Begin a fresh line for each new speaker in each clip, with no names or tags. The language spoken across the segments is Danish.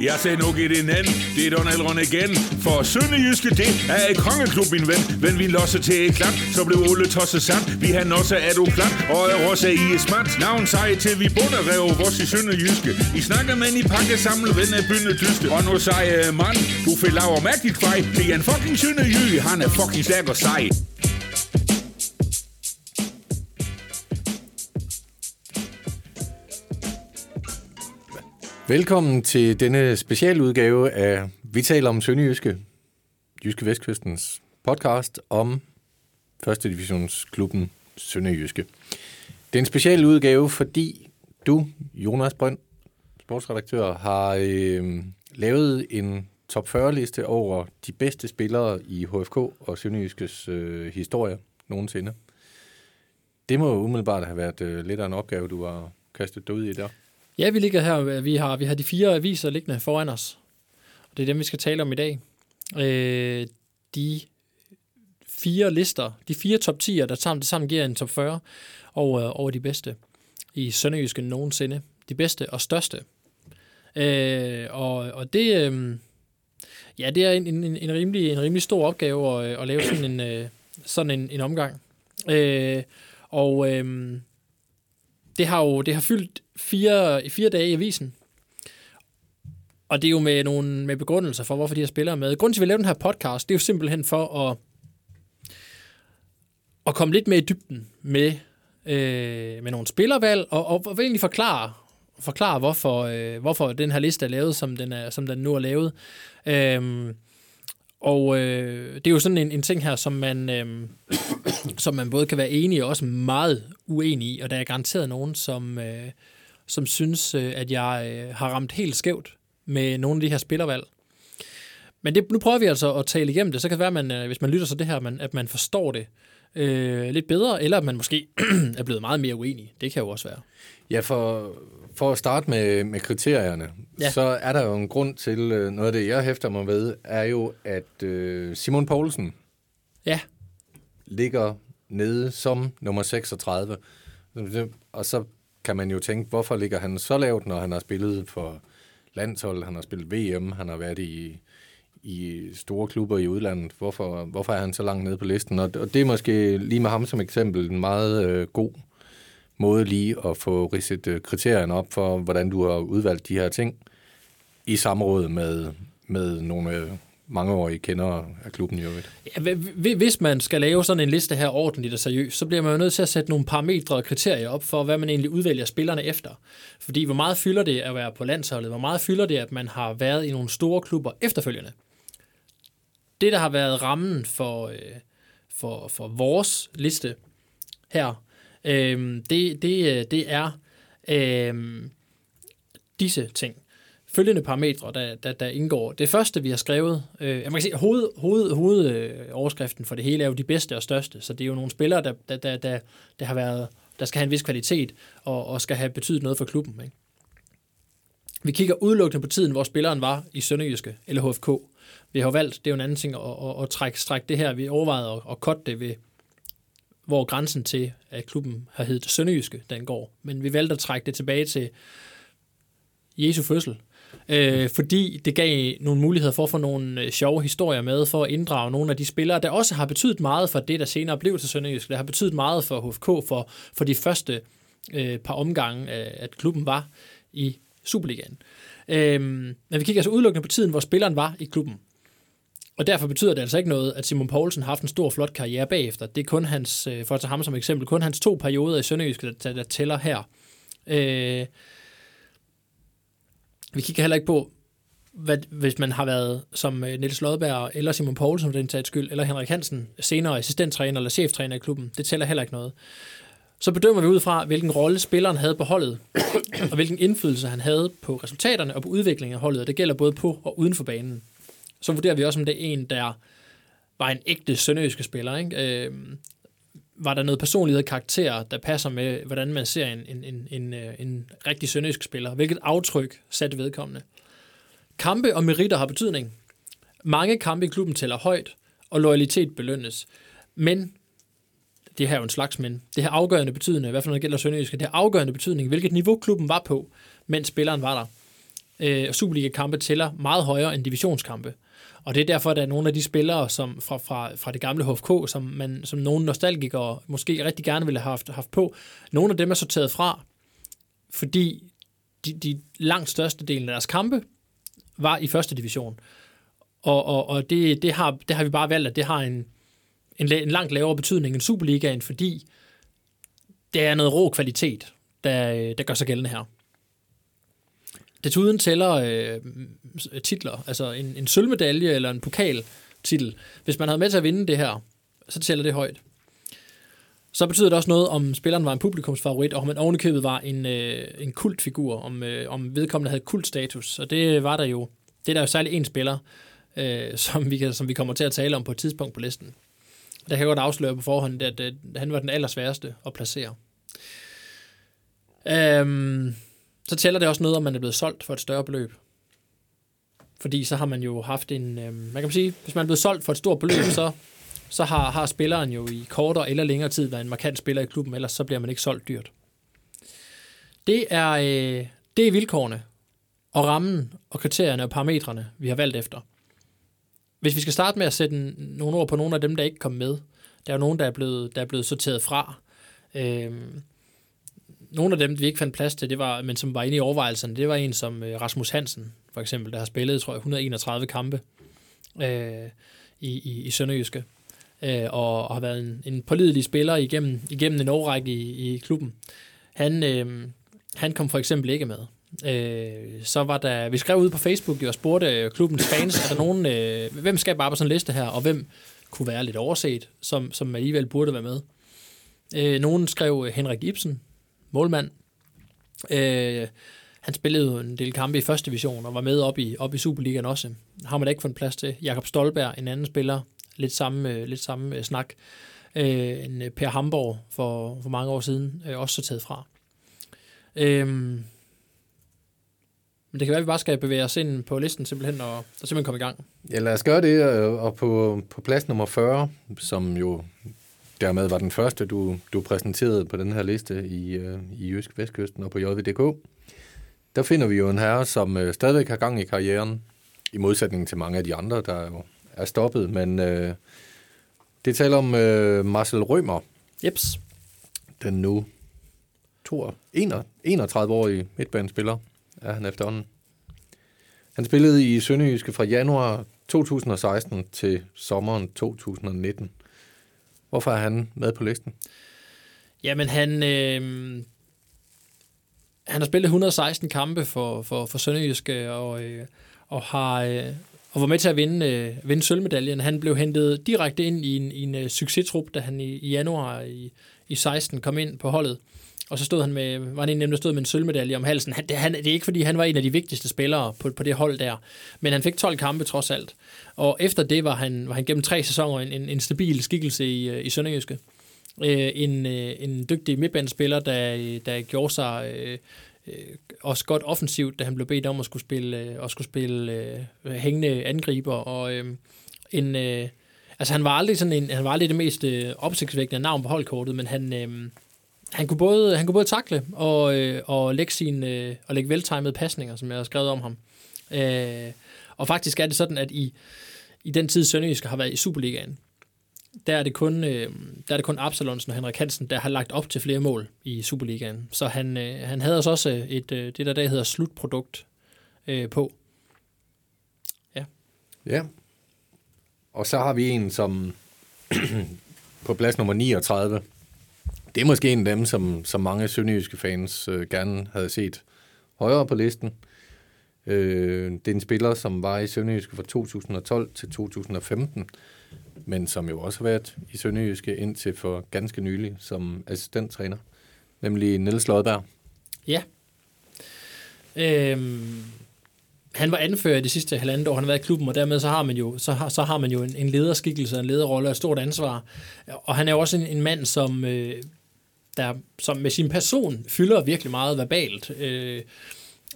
Jeg sagde nu i din anden, det er Donald Ron igen. For Sønderjyske, det er et kongeklub, min ven. Men vi losser til et klart, så blev Ole tosset sand. Vi har også er du plat, og er også i et smart. Navn sej til vi bunder rev vores i Sønderjyske. I snakker med i pakke samle ven af bynde dyste. Og nu sej øh, mand, du får laver mærkeligt kvej. Det er en fucking Sønderjy, han er fucking stærk og sej.
Velkommen til denne specialudgave af Vi taler om Sønderjyske, Jyske Vestkystens podcast om første divisionsklubben Sønderjyske. Det er en special udgave, fordi du, Jonas Brønd, sportsredaktør, har øh, lavet en top 40-liste over de bedste spillere i HFK og Sønderjyskes øh, historie nogensinde. Det må umiddelbart have været øh, lidt af en opgave, du har kastet dig ud i der.
Ja, vi ligger her. Øh, vi har, vi har de fire aviser liggende foran os. Og det er dem, vi skal tale om i dag. Øh, de fire lister, de fire top 10'er, der sammen, sammen giver en top 40 over, øh, over de bedste i Sønderjyske nogensinde. De bedste og største. Øh, og, og det, øh, ja, det er en, en, en, rimelig, en rimelig stor opgave at, øh, at lave sådan en, øh, sådan en, en omgang. Øh, og øh, det har jo det har fyldt fire, fire dage i avisen. Og det er jo med nogle med begrundelser for, hvorfor de her spillere med. Grunden til, at vi laver den her podcast, det er jo simpelthen for at, at komme lidt mere i dybden med, øh, med nogle spillervalg, og, og, og egentlig forklare, forklare hvorfor, øh, hvorfor den her liste er lavet, som den, er, som den nu er lavet. Øh, og øh, det er jo sådan en, en ting her, som man, øh, som man både kan være enig og også meget uenig i, og der er garanteret nogen, som, øh, som synes, øh, at jeg øh, har ramt helt skævt med nogle af de her spillervalg. Men det, nu prøver vi altså at tale igennem det, så kan det være, at man, øh, hvis man lytter til det her, man, at man forstår det øh, lidt bedre, eller at man måske er blevet meget mere uenig. Det kan jo også være.
Ja, for, for at starte med, med kriterierne, ja. så er der jo en grund til, øh, noget af det, jeg hæfter mig ved, er jo, at øh, Simon Poulsen
ja.
ligger nede som nummer 36. Og så kan man jo tænke, hvorfor ligger han så lavt, når han har spillet for landshold, han har spillet VM, han har været i, i store klubber i udlandet. Hvorfor, hvorfor er han så langt nede på listen? Og, og det er måske lige med ham som eksempel en meget øh, god måde lige at få ridset øh, kriterierne op for, hvordan du har udvalgt de her ting i samråd med, med nogle øh, mangeårige kender af klubben i øvrigt.
Ja, hvis man skal lave sådan en liste her ordentligt og seriøst, så bliver man jo nødt til at sætte nogle parametre og kriterier op for, hvad man egentlig udvælger spillerne efter. Fordi hvor meget fylder det at være på landsholdet? Hvor meget fylder det, at man har været i nogle store klubber efterfølgende? Det, der har været rammen for, øh, for, for vores liste her, øh, det, det, øh, det er øhm, disse ting følgende parametre, der, der, der indgår. Det første, vi har skrevet, øh, man kan sige, hoved, hoved, hovedoverskriften for det hele er jo de bedste og største, så det er jo nogle spillere, der, der, der, der, der har været, der skal have en vis kvalitet, og, og skal have betydet noget for klubben. Ikke? Vi kigger udelukkende på tiden, hvor spilleren var i Sønderjyske eller HFK. Vi har valgt, det er jo en anden ting, at, at, at trække, strække det her. Vi overvejede at, at cutte det ved, hvor grænsen til, at klubben har heddet Sønderjyske, den går. Men vi valgte at trække det tilbage til Jesu fødsel, øh, fordi det gav nogle muligheder for at få nogle øh, sjove historier med, for at inddrage nogle af de spillere, der også har betydet meget for det, der senere blev til Sønderjysk. Der har betydet meget for HFK, for, for de første øh, par omgange, øh, at klubben var i Superligaen. Øh, men vi kigger altså udelukkende på tiden, hvor spilleren var i klubben. Og derfor betyder det altså ikke noget, at Simon Poulsen har haft en stor, flot karriere bagefter. Det er kun hans, øh, for at tage ham som eksempel, kun hans to perioder i Sønderjysk, der, der tæller her. Øh, vi kigger heller ikke på, hvad, hvis man har været som øh, Niels Lodberg eller Simon Poulsen for den taget skyld, eller Henrik Hansen, senere assistenttræner eller cheftræner i klubben. Det tæller heller ikke noget. Så bedømmer vi ud fra, hvilken rolle spilleren havde på holdet, og hvilken indflydelse han havde på resultaterne og på udviklingen af holdet, og det gælder både på og uden for banen. Så vurderer vi også, om det er en, der var en ægte sønderjyske spiller. Ikke? Øh, var der noget personlighed og karakter, der passer med, hvordan man ser en, en, en, en, øh, en rigtig sønderjysk spiller? Hvilket aftryk satte vedkommende? Kampe og meritter har betydning. Mange kampe i klubben tæller højt, og loyalitet belønnes. Men, det her er jo en slags men, det har afgørende betydning, i hvert fald når det gælder Sønderjysk, det har afgørende betydning, hvilket niveau klubben var på, mens spilleren var der. øh, Superliga-kampe tæller meget højere end divisionskampe. Og det er derfor, at der er nogle af de spillere som fra, fra, fra det gamle HFK, som, man, som nogle nostalgikere måske rigtig gerne ville have haft, haft på. Nogle af dem er sorteret fra, fordi de, de langt største delen af deres kampe var i første division. Og, og, og det, det, har, det har vi bare valgt, at det har en, en, en langt lavere betydning end Superligaen, fordi det er noget rå kvalitet, der, der gør sig gældende her. Desuden tæller øh, titler, altså en, en sølvmedalje eller en pokaltitel. Hvis man havde med til at vinde det her, så tæller det højt. Så betyder det også noget, om spilleren var en publikumsfavorit, og om man ovenikøbet var en, øh, en kultfigur, om, øh, om vedkommende havde kultstatus. Og det var der jo. Det er der jo særligt en spiller, øh, som, vi kan, som vi kommer til at tale om på et tidspunkt på listen. Der kan jeg godt afsløre på forhånd, at, at han var den allersværeste at placere. Øhm, så tæller det også noget, om man er blevet solgt for et større beløb. Fordi så har man jo haft en... Øh, man kan sige, hvis man er blevet solgt for et stort beløb, så, så har, har spilleren jo i kortere eller længere tid været en markant spiller i klubben, ellers så bliver man ikke solgt dyrt. Det er, øh, det er vilkårene og rammen og kriterierne og parametrene, vi har valgt efter. Hvis vi skal starte med at sætte nogle ord på nogle af dem, der ikke kom med. Der er jo nogen, der er blevet, der er blevet sorteret fra. Øh, nogle af dem, vi ikke fandt plads til, det var, men som var inde i overvejelserne, det var en som øh, Rasmus Hansen, for eksempel, der har spillet, tror jeg, 131 kampe øh, i, i, i Sønderjyske, øh, og, og har været en, en pålidelig spiller igennem, igennem en årrække i, i klubben. Han, øh, han kom for eksempel ikke med. Øh, så var der, vi skrev ud på Facebook og spurgte øh, klubbens fans, er der nogen, øh, hvem skal bare på sådan en liste her, og hvem kunne være lidt overset, som, som alligevel burde være med. Øh, nogen skrev øh, Henrik Ibsen, målmand. Øh, han spillede jo en del kampe i første division og var med op i, op i Superligaen også. Har man da ikke fundet plads til. Jakob Stolberg, en anden spiller, lidt samme, øh, lidt samme øh, snak. Øh, en øh, Per Hamborg for, for mange år siden, øh, også så taget fra. Øh, men det kan være, at vi bare skal bevæge os ind på listen simpelthen, og, og simpelthen komme i gang.
Ja, lad os gøre det, og på, på plads nummer 40, som jo dermed var den første, du, du præsenterede på den her liste i, øh, i Jysk Vestkysten og på JVDK. Der finder vi jo en herre, som øh, stadigvæk har gang i karrieren, i modsætning til mange af de andre, der jo er stoppet. Men øh, det taler om øh, Marcel Rømer.
Jeps.
Den nu 31-årige midtbanespiller er han efterhånden. Han spillede i Sønderjyske fra januar 2016 til sommeren 2019. Hvorfor er han med på listen?
Jamen, han, øh, han har spillet 116 kampe for, for, for Sønderjyske, øh, og, øh, og har... Øh, og var med til at vinde, øh, vinde sølvmedaljen. Han blev hentet direkte ind i en, i en uh, succestrup, da han i, i januar i, i 16 kom ind på holdet. Og så stod han med, var han en af dem, der stod med en sølvmedalje om halsen. Han, det, han, det er ikke, fordi han var en af de vigtigste spillere på, på det hold der, men han fik 12 kampe trods alt. Og efter det var han, var han gennem tre sæsoner en, en, en stabil skikkelse i, øh, i Sønderjyske. Øh, en, øh, en dygtig midtbanespiller, der, øh, der gjorde sig øh, øh, også godt offensivt, da han blev bedt om at skulle spille, øh, at skulle spille øh, hængende angriber. Og øh, en... Øh, altså han var aldrig sådan en, han var aldrig det mest øh, opsigtsvækkende navn på holdkortet, men han, øh, han kunne både, han kunne både takle og, øh, og lægge, sin, øh, og lægge veltimede pasninger, som jeg har skrevet om ham. Øh, og faktisk er det sådan, at i, i den tid Sønderjysk har været i Superligaen, der er det kun, øh, der er det kun Absalonsen og Henrik Hansen, der har lagt op til flere mål i Superligaen. Så han, øh, han havde også, også et, øh, det, der der hedder slutprodukt øh, på. Ja.
Ja. Og så har vi en, som på plads nummer 39, det er måske en af dem, som, som mange sønderjyske fans øh, gerne havde set højere på listen. Øh, det er en spiller, som var i Sønderjyske fra 2012 til 2015, men som jo også har været i Sønderjyske indtil for ganske nylig som assistenttræner, nemlig Niels Lodberg.
Ja. Øhm, han var anfører i de sidste halvandet år, han har været i klubben, og dermed så har man jo, så har, så har man jo en, en lederskikkelse, en lederrolle og et stort ansvar. Og han er jo også en, en mand, som, øh, der, som med sin person fylder virkelig meget verbalt. Øh,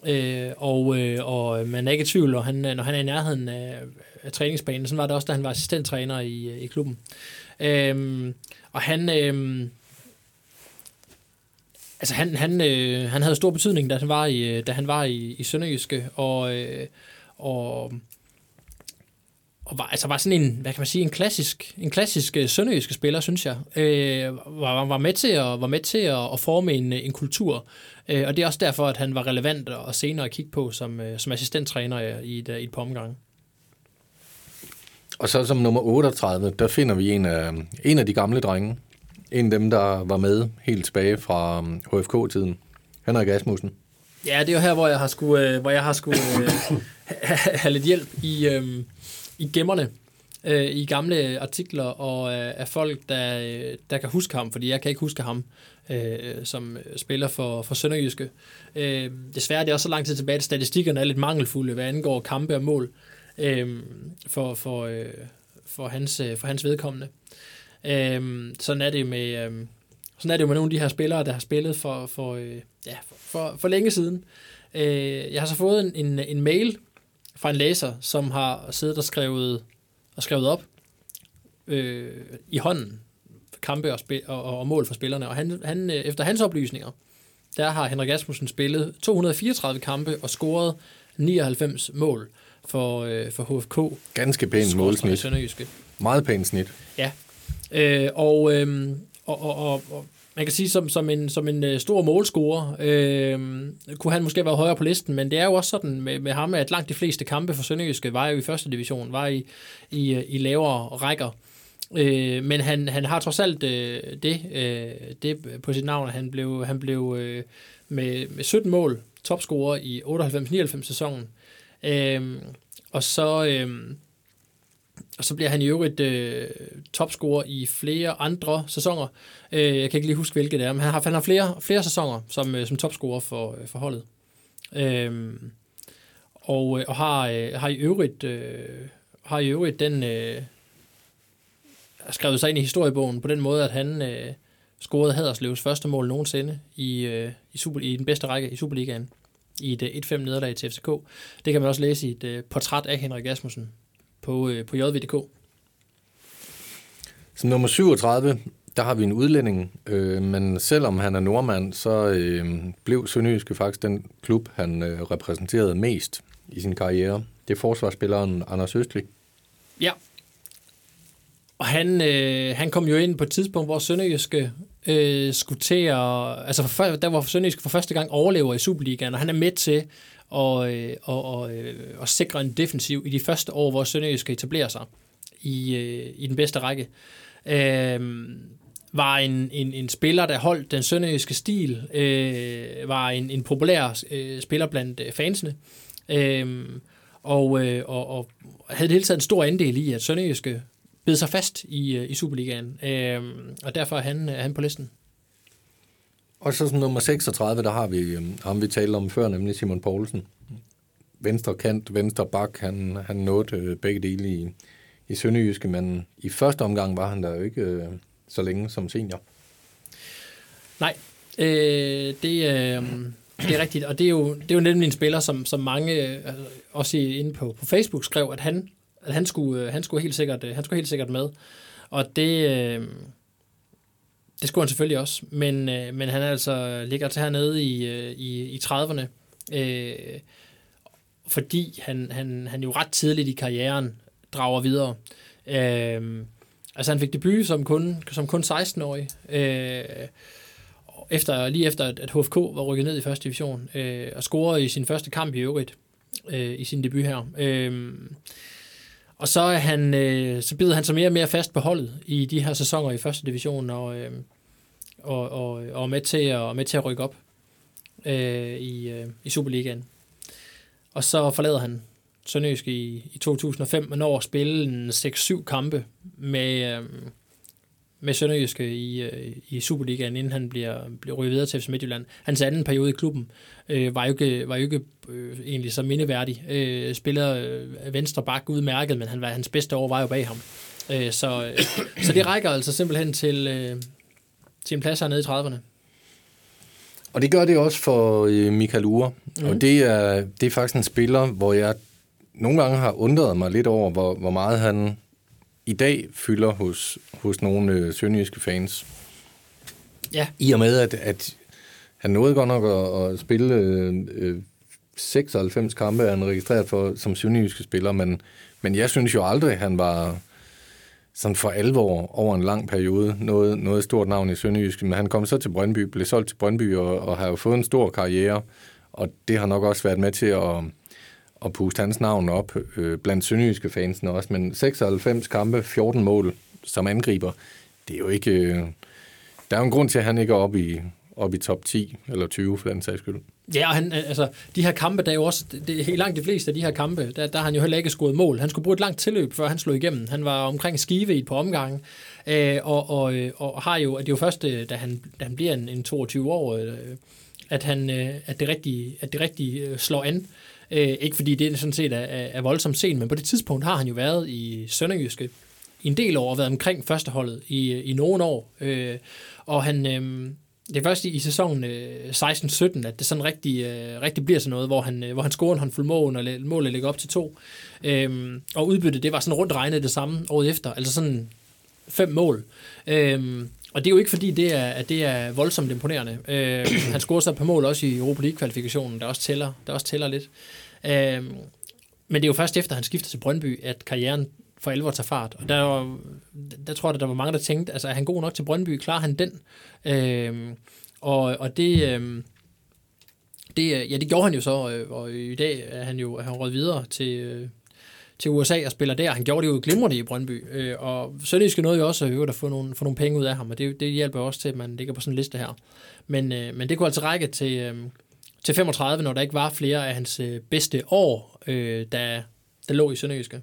Øh, og, øh, og man er ikke i tvivl, og han, når han er i nærheden af, af træningsbanen. Sådan var det også, da han var assistenttræner i, øh, i klubben. Øh, og han... Øh, Altså, han, han, øh, han havde stor betydning, da han var i, øh, da han var i, i Sønderjyske, og, øh, og, og var, altså var sådan en, hvad kan man sige, en klassisk, en klassisk øh, sønderjyske spiller, synes jeg. Øh, var, var med til at, var med til at, at forme en, en kultur, øh, og det er også derfor, at han var relevant og senere at kigge på som, øh, som assistenttræner i et, i et par omgange.
Og så som nummer 38, der finder vi en af, en af de gamle drenge. En af dem, der var med helt tilbage fra HFK-tiden. Henrik Asmussen.
Ja, det er jo her, hvor jeg har skulle, øh, hvor jeg har skulle øh, have lidt hjælp i, øh, i gemmerne øh, i gamle artikler og øh, af folk, der, øh, der kan huske ham, fordi jeg kan ikke huske ham øh, som spiller for, for Sønderjyske. Øh, desværre det er også så lang tid tilbage, at statistikkerne er lidt mangelfulde, hvad angår kampe og mål øh, for, for, øh, for, hans, øh, for hans vedkommende. Øh, sådan er det med... Øh, sådan er det jo med nogle af de her spillere, der har spillet for, for, øh, ja, for, for, for længe siden. Øh, jeg har så fået en, en, en mail fra en læser, som har siddet og skrevet, og skrevet op øh, i hånden kampe og, spil, og, og mål for spillerne. Og han, han, øh, efter hans oplysninger, der har Henrik Asmussen spillet 234 kampe og scoret 99 mål for, øh, for HFK.
Ganske pænt målsnit. Meget pænt snit.
Ja. Øh, og, øh, og, og, og, og man kan sige, som, som en, som en øh, stor målscorer, øh, kunne han måske være højere på listen, men det er jo også sådan med, med ham, at langt de fleste kampe for Sønderjyske var jo i første division, var i, i, øh, i lavere rækker. Øh, men han, han har trods alt øh, det, øh, det på sit navn. Han blev, han blev øh, med, med 17 mål topscorer i 98-99 sæsonen. Øh, og så... Øh, og så bliver han i øvrigt øh, topscorer i flere andre sæsoner. Øh, jeg kan ikke lige huske, hvilke det er, men han har, han har flere, flere sæsoner som, øh, som topscorer for, øh, for holdet. Øh, og, øh, og har, øh, har, i øvrigt, øh, har i øvrigt den... Øh, skrevet sig ind i historiebogen på den måde, at han øh, scorede Haderslevs første mål nogensinde i, øh, i, super, i den bedste række i Superligaen i et øh, 1-5 nederlag til FCK. Det kan man også læse i et øh, portræt af Henrik Asmussen på, øh, på JVDK.
Som nummer 37, der har vi en udlænding, øh, men selvom han er nordmand, så øh, blev Sønderjyske faktisk den klub, han øh, repræsenterede mest i sin karriere. Det er forsvarsspilleren Anders Østlig.
Ja, og han, øh, han kom jo ind på et tidspunkt, hvor Sønderjyske øh, skulle til at... Altså, for, der var Sønderjyske for første gang overlever i Superligaen, og han er med til og, øh, og, og, øh, og sikre en defensiv i de første år, hvor Sønderjysk skal etablere sig i, øh, i den bedste række. Øh, var en, en, en spiller, der holdt den sønderjyske stil, øh, var en, en populær øh, spiller blandt øh, fansene, øh, og, øh, og, og havde det hele taget en stor andel i, at Sønderjyske bed sig fast i, øh, i Superligaen, øh, og derfor er han, er han på listen.
Og så som nummer 36, der har vi øhm, ham, vi talte om før, nemlig Simon Poulsen. Venstre kant, venstre bak, han, han nåede øh, begge dele i, i Sønderjyske, men i første omgang var han der jo ikke øh, så længe som senior.
Nej, øh, det, øh, det er rigtigt, og det er jo, det er jo nemlig en spiller, som, som mange øh, også inde på, på Facebook skrev, at han, at han skulle, øh, han skulle helt sikkert, øh, han skulle helt sikkert med. Og det, øh, det skulle han selvfølgelig også, men, øh, men han altså ligger til hernede i, øh, i, i 30'erne, øh, fordi han, han, han jo ret tidligt i karrieren drager videre. Øh, altså han fik debut som kun, som kun 16-årig, øh, efter, lige efter at HFK var rykket ned i første division, øh, og scorede i sin første kamp i øvrigt, øh, i sin debut her. Øh, og så, er han, øh, så bider han sig mere og mere fast på holdet i de her sæsoner i første division, og, øh, og, og, og med, til at, med til at rykke op øh, i, øh, i Superligaen. Og så forlader han Sønderjysk i, i 2005, og når at spille en 6-7 kampe med, øh, med Sønderjyske i, øh, i Superligaen, inden han bliver, bliver rykket videre til FC Midtjylland. Hans anden periode i klubben øh, var jo ikke, var jo ikke øh, egentlig så mindeværdig. Øh, spiller øh, venstre bak udmærket, men han var, hans bedste år var jo bag ham. Øh, så, øh, så det rækker altså simpelthen til, øh, til en plads hernede i 30'erne.
Og det gør det også for øh, Michael Ure. Mm. Og det er, det er faktisk en spiller, hvor jeg nogle gange har undret mig lidt over, hvor, hvor meget han i dag fylder hos, hos nogle øh, sønderjyske fans.
Ja.
I og med, at, at han nåede godt nok at, at spille øh, 96 kampe, er han registreret for som sønderjyske spiller, men, men jeg synes jo aldrig, at han var sådan for alvor over en lang periode noget, noget stort navn i Sønderjysk. Men han kom så til Brøndby, blev solgt til Brøndby og, og har jo fået en stor karriere, og det har nok også været med til at, at puste hans navn op øh, blandt sønderjyske fansene også. Men 96 kampe, 14 mål som angriber, det er jo ikke... Øh, der er jo en grund til, at han ikke er oppe i, op i top 10 eller 20 for den sags skyld.
Ja, og han, øh, altså, de her kampe, der er jo også, det, det, helt langt de fleste af de her kampe, der, der har han jo heller ikke scoret mål. Han skulle bruge et langt tilløb, før han slog igennem. Han var omkring skive i et par omgange, øh, og, og, øh, og, har jo, at det er jo først, øh, da han, da han bliver en, en 22 år, øh, at, han, øh, at det rigtig, at det rigtig øh, slår an. Øh, ikke fordi det sådan set er, er voldsomt sent, men på det tidspunkt har han jo været i Sønderjyske i en del år og været omkring førsteholdet i, i nogle år. Øh, og han, øh, det er først i, i sæsonen øh, 16-17, at det sådan rigtig, øh, rigtig bliver sådan noget, hvor han, øh, hvor han scorer en håndfuld mål, og målet ligger op til to. Øh, og udbyttet, det var sådan rundt regnet det samme året efter, altså sådan fem mål. Øh, og det er jo ikke fordi, det er, at det er voldsomt imponerende. Øh, han scorer så et par mål også i Europa League-kvalifikationen, der også tæller, der også tæller lidt. Øh, men det er jo først efter, han skifter til Brøndby, at karrieren for alvor tager fart. Og der, var, der tror jeg, der var mange, der tænkte, altså er han god nok til Brøndby? Klarer han den? Øh, og, og det... Øh, det, ja, det gjorde han jo så, og i dag er han jo han råd videre til, øh, til USA og spiller der. Han gjorde det jo glimrende i Brøndby, øh, og Sønderjyske nåede jo også at, at få nogle, få nogle penge ud af ham, og det, det hjælper også til, at man ligger på sådan en liste her. Men, men det kunne altså række til, til 35, når der ikke var flere af hans bedste år, der, der lå i Sønderjyske.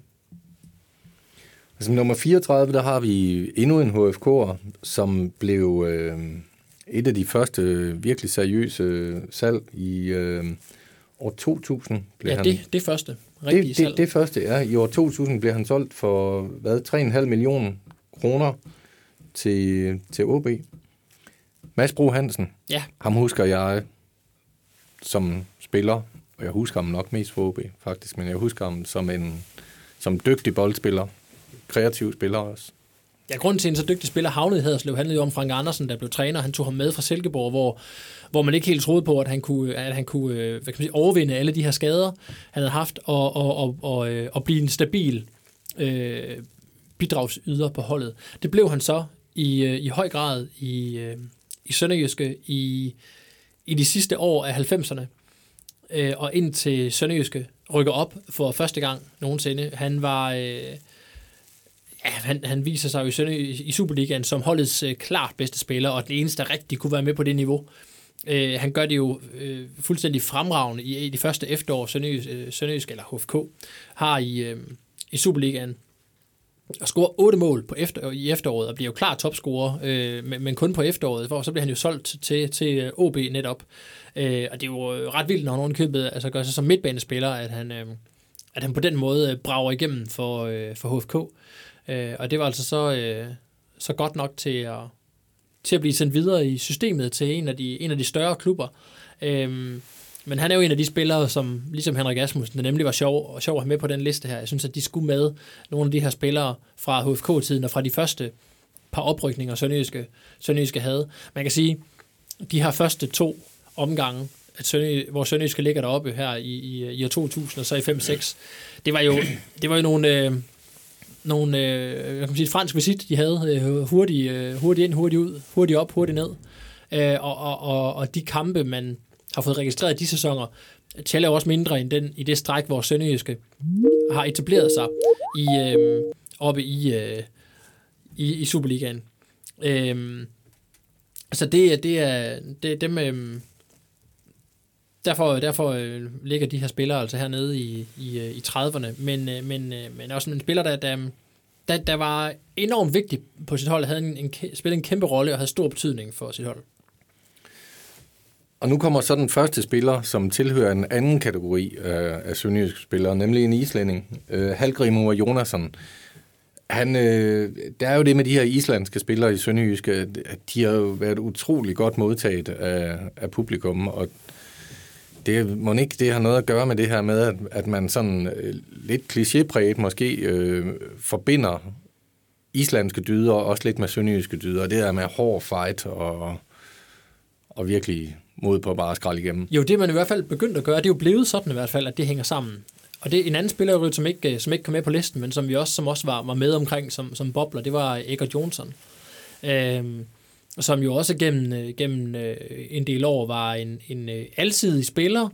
Altså nummer 34, der har vi endnu en HFK'er, som blev øh, et af de første virkelig seriøse salg i øh, år 2000. Blev
ja,
han,
det, det første
rigtige det, salg. Det, det første, ja. I år 2000 blev han solgt for, hvad, 3,5 millioner kroner til, til OB. Mads Bro Hansen.
Ja.
Ham husker jeg som spiller, og jeg husker ham nok mest for OB, faktisk, men jeg husker ham som en som dygtig boldspiller, kreativ spiller også.
Ja, grunden til, at en så dygtig spiller havnede i Haderslev, handlede jo om Frank Andersen, der blev træner. Han tog ham med fra Silkeborg, hvor, hvor man ikke helt troede på, at han kunne, at han kunne øh, hvad kan man sige, overvinde alle de her skader, han havde haft, og, og, og, og, øh, og blive en stabil øh, bidragsyder på holdet. Det blev han så i, øh, i høj grad i, i Sønderjyske i, i de sidste år af 90'erne, og ind til Sønderjyske rykker op for første gang nogensinde. Han var... Øh, Ja, han, han viser sig jo i, i Superligaen som holdets øh, klart bedste spiller, og den eneste, der rigtig kunne være med på det niveau. Øh, Øh, han gør det jo øh, fuldstændig fremragende i, i de første efterår, Sønderjysk, øh, Sønderjysk eller HFK har i, øh, i Superligaen. Og scorer otte mål på efter, i efteråret, og bliver jo klar topscorer, øh, men, men kun på efteråret, for så bliver han jo solgt til, til øh, OB netop. Øh, og det er jo øh, ret vildt, når han købet altså gør sig som midtbanespiller, at han, øh, at han på den måde øh, brager igennem for, øh, for HFK. Øh, og det var altså så, øh, så godt nok til at, til at blive sendt videre i systemet til en af de, en af de større klubber. Øhm, men han er jo en af de spillere, som ligesom Henrik Asmussen, der nemlig var sjov, sjov at have med på den liste her. Jeg synes, at de skulle med nogle af de her spillere fra HFK-tiden og fra de første par oprykninger, Sønderjyske, Sønderjyske havde. Man kan sige, de her første to omgange, at Sønderjyske, hvor Sønderjyske ligger deroppe her i, i, i år 2000 og så i 5-6, det var jo, det var jo nogle, øh, nogle øh, jeg kan sige, et fransk visit, de havde øh, hurtigt, øh, hurtigt ind, hurtigt ud, hurtigt op, hurtigt ned. Øh, og, og, og, og de kampe, man har fået registreret i de sæsoner, tæller også mindre end den, i det stræk, hvor Sønderjyske har etableret sig i, øh, oppe i, øh, i, i Superligaen. Øh, så det, det er det, dem, øh, derfor, derfor øh, ligger de her spillere altså hernede i, i, øh, i 30'erne, men, øh, men, øh, men også en spiller, der, der, der, der var enormt vigtig på sit hold, havde en, en, spillede en kæmpe rolle og havde stor betydning for sit hold.
Og nu kommer så den første spiller, som tilhører en anden kategori øh, af sønderjyske spillere, nemlig en islænding, øh, Halgrimur Jonasson. Han, øh, der er jo det med de her islandske spillere i Sønderjyske, at de har jo været utrolig godt modtaget af, af publikum, og det må ikke det har noget at gøre med det her med, at, at man sådan øh, lidt klichépræget måske øh, forbinder islandske dyder også lidt med sønderjyske dyder. Det der med hård fight og, og virkelig mod på bare at skralde igennem.
Jo, det man i hvert fald begyndt at gøre, det er jo blevet sådan i hvert fald, at det hænger sammen. Og det er en anden spiller, som ikke, øh, som ikke kom med på listen, men som vi også, som også var, var med omkring som, som bobler, det var Egger Johnson. Øhm, som jo også gennem, øh, gennem øh, en del år var en, en øh, alsidig spiller,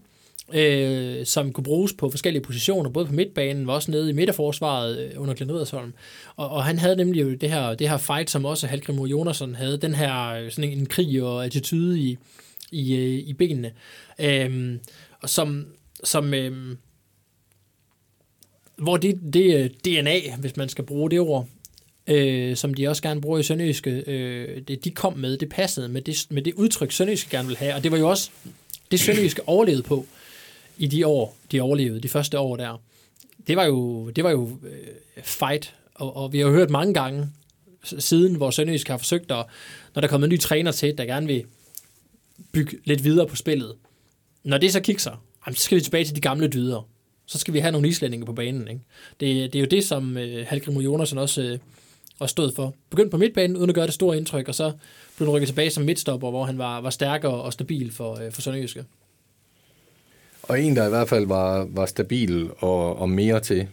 øh, som kunne bruges på forskellige positioner, både på midtbanen, og også nede i midterforsvaret under Glenn Riddersholm. Og, og han havde nemlig jo det her, det her fight, som også Halgrimur Jonasson havde, den her sådan en krig og attitude i, i, i benene, øh, og som, som øh, hvor det, det DNA, hvis man skal bruge det ord, øh, som de også gerne bruger i Sønderjyske, øh, det de kom med, det passede med det, med det udtryk, Sønderjyske gerne vil have, og det var jo også det, Sønderjyske overlevede på i de år, de overlevede, de første år der. Det var jo, det var jo øh, fight, og, og vi har jo hørt mange gange siden, hvor Sønderjysk har forsøgt, at, når der kommer en ny træner til, der gerne vil bygge lidt videre på spillet. Når det så kikser, så skal vi tilbage til de gamle dyder så skal vi have nogle islændinge på banen. Ikke? Det, det er jo det, som øh, Halgrim Jonasen også, øh, og stod for. Begyndte på midtbanen, uden at gøre det store indtryk, og så blev han rykket tilbage som midtstopper, hvor han var, var stærkere og stabil for, øh, for Sønderjyske.
Og en, der i hvert fald var, var stabil og, og mere til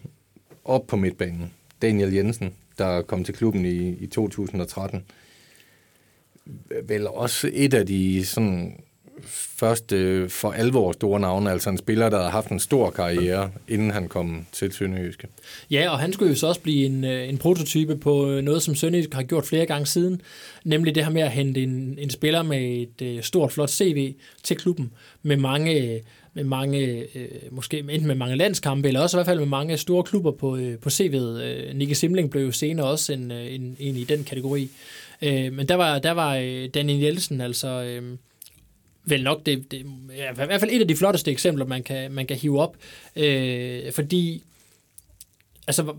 op på midtbanen, Daniel Jensen, der kom til klubben i, i 2013. Vel også et af de sådan første øh, for alvor store navne, altså en spiller, der har haft en stor karriere, inden han kom til Sønderjyske.
Ja, og han skulle jo så også blive en, øh, en prototype på øh, noget, som Sønderjyske har gjort flere gange siden, nemlig det her med at hente en, en spiller med et stort, flot CV til klubben, med mange, med mange øh, måske enten med mange landskampe, eller også i hvert fald med mange store klubber på, øh, på CV'et. Øh, Nicky Simling blev jo senere også en, en, en i den kategori. Øh, men der var, der var Daniel Jensen, altså... Øh, vel nok det, det ja, i hvert fald et af de flotteste eksempler, man kan, man kan hive op. Øh, fordi, altså, var,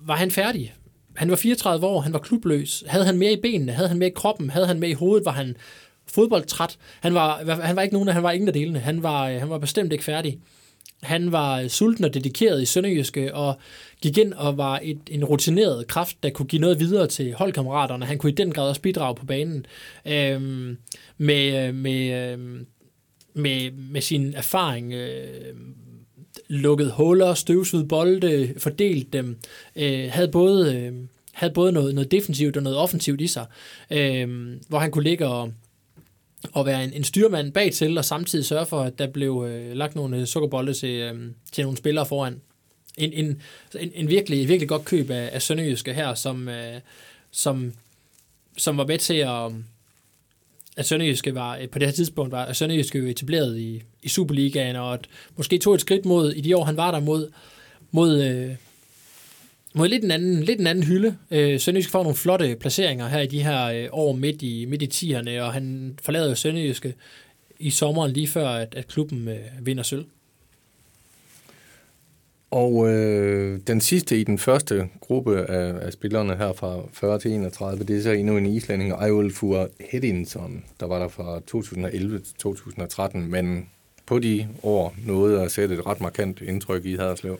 var han færdig? Han var 34 år, han var klubløs. Havde han mere i benene? Havde han mere i kroppen? Havde han mere i hovedet? Var han fodboldtræt? Han var, han var ikke nogen, han var ingen af delene. Han var, øh, han var bestemt ikke færdig. Han var sulten og dedikeret i Sønderjyske, og gik ind og var et, en rutineret kraft, der kunne give noget videre til holdkammeraterne. Han kunne i den grad også bidrage på banen øhm, med, øh, med, øhm, med, med sin erfaring. Øh, lukket huller, støvsud bolde, fordelt dem, øh, havde både, øh, havde både noget, noget defensivt og noget offensivt i sig, øh, hvor han kunne ligge og, at være en, en styrmand bag til, og samtidig sørge for, at der blev øh, lagt nogle øh, sukkerbolde til, øh, til nogle spillere foran. En, en, en, en virkelig, virkelig godt køb af, af Sønderjyske her, som, øh, som, som var med til at, at Sønderjyske var, øh, på det her tidspunkt var at Sønderjyske jo etableret i, i Superligaen, og at måske tog et skridt mod, i de år han var der, mod, mod, øh, mod lidt en anden, lidt en anden hylde. Øh, Sønderjysk får nogle flotte placeringer her i de her øh, år midt i, midt i tierne, og han forlader jo Sønderjyske i sommeren lige før, at, at klubben øh, vinder sølv.
Og øh, den sidste i den første gruppe af, af spillerne her fra 40 til 31, det er så endnu en islænding, Ejulfur Hedinson, der var der fra 2011 til 2013, men på de år nåede at sætte et ret markant indtryk i Haderslev.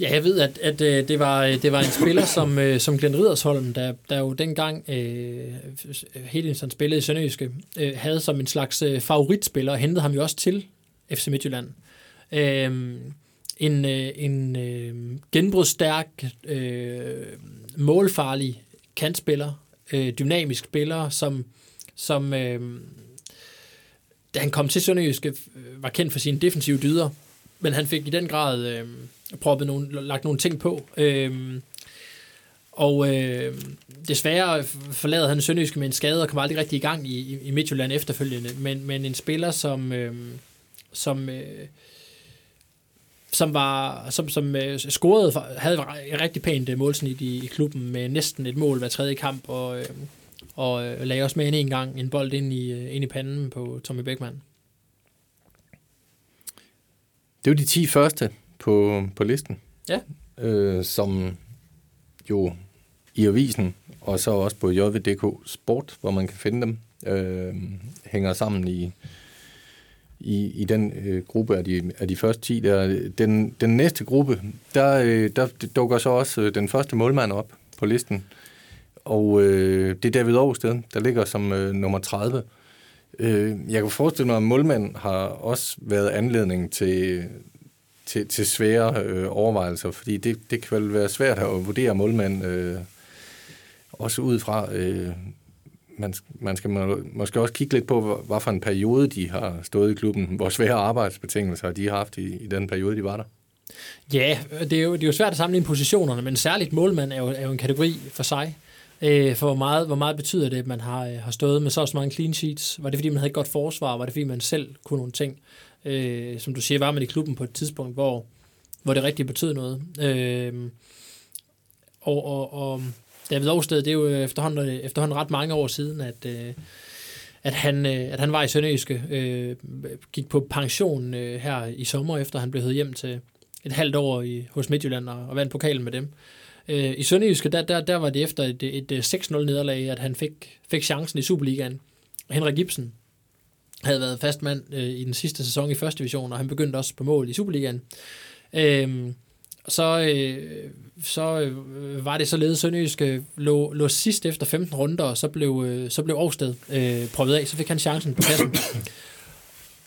Ja, jeg ved, at, at øh, det, var, øh, det var en spiller som, øh, som Glenn Ridersholm, der, der jo dengang øh, Hedinson spillede i Sønderjyske, øh, havde som en slags øh, favoritspiller, og hentede ham jo også til FC Midtjylland. Øh, en øh, en øh, genbrudsstærk, øh, målfarlig kantspiller, øh, dynamisk spiller, som, som øh, da han kom til Sønderjyske, øh, var kendt for sine defensive dyder, men han fik i den grad øh, proppet nogle, lagt nogle ting på. Øh, og øh, desværre forlader han Sønderjyske med en skade og kom aldrig rigtig i gang i, i Midtjylland efterfølgende. Men, men en spiller, som, øh, som, øh, som var som, som øh, scorede, havde et rigtig pænt øh, målsnit i, i klubben med næsten et mål hver tredje kamp, og, øh, og øh, lagde også med en, en gang en bold ind i, øh, ind i panden på Tommy Beckmann.
Det er jo de 10 første på, på listen.
Ja.
Øh, som jo i avisen, og så også på JVDK Sport, hvor man kan finde dem, øh, hænger sammen i, i, i den øh, gruppe af de, af de første 10. Der. Den, den næste gruppe, der, øh, der dukker så også øh, den første målmand op på listen, og øh, det er David Aarhusted, der ligger som øh, nummer 30. Øh, jeg kan forestille mig, at målmanden har også været anledning til, til, til svære øh, overvejelser, fordi det, det kan vel være svært at vurdere målmanden øh, også ud fra. Øh, man, man skal må, måske også kigge lidt på, hvad for en periode de har stået i klubben, hvor svære arbejdsbetingelser de har haft i, i den periode, de var der.
Ja, det er, jo, det er jo svært at sammenligne positionerne, men særligt målmand er jo, er jo en kategori for sig. Øh, for hvor meget, hvor meget betyder det, at man har, øh, har stået med så, så mange clean sheets? Var det, fordi man havde et godt forsvar? Var det, fordi man selv kunne nogle ting? Øh, som du siger, var man i klubben på et tidspunkt, hvor, hvor det rigtig betød noget. Øh, og, og, og David Aarhusted, det er jo øh, efterhånden, øh, efterhånden ret mange år siden, at, øh, at, han, øh, at han var i Sønderjyske, øh, gik på pension øh, her i sommer, efter han blev hed hjem til et halvt år i, hos Midtjylland og, og vandt pokalen med dem. Øh, I Sønderjyske, der, der, der var det efter et, et, et 6-0 nederlag, at han fik, fik chancen i Superligaen. Henrik Ibsen havde været fast mand øh, i den sidste sæson i første division, og han begyndte også på mål i Superligaen. Øh, så, øh, så øh, var det således, sønderjysk øh, lå, lå sidst efter 15 runder, og så blev, øh, så blev Aarhusted øh, prøvet af, så fik han chancen på kassen.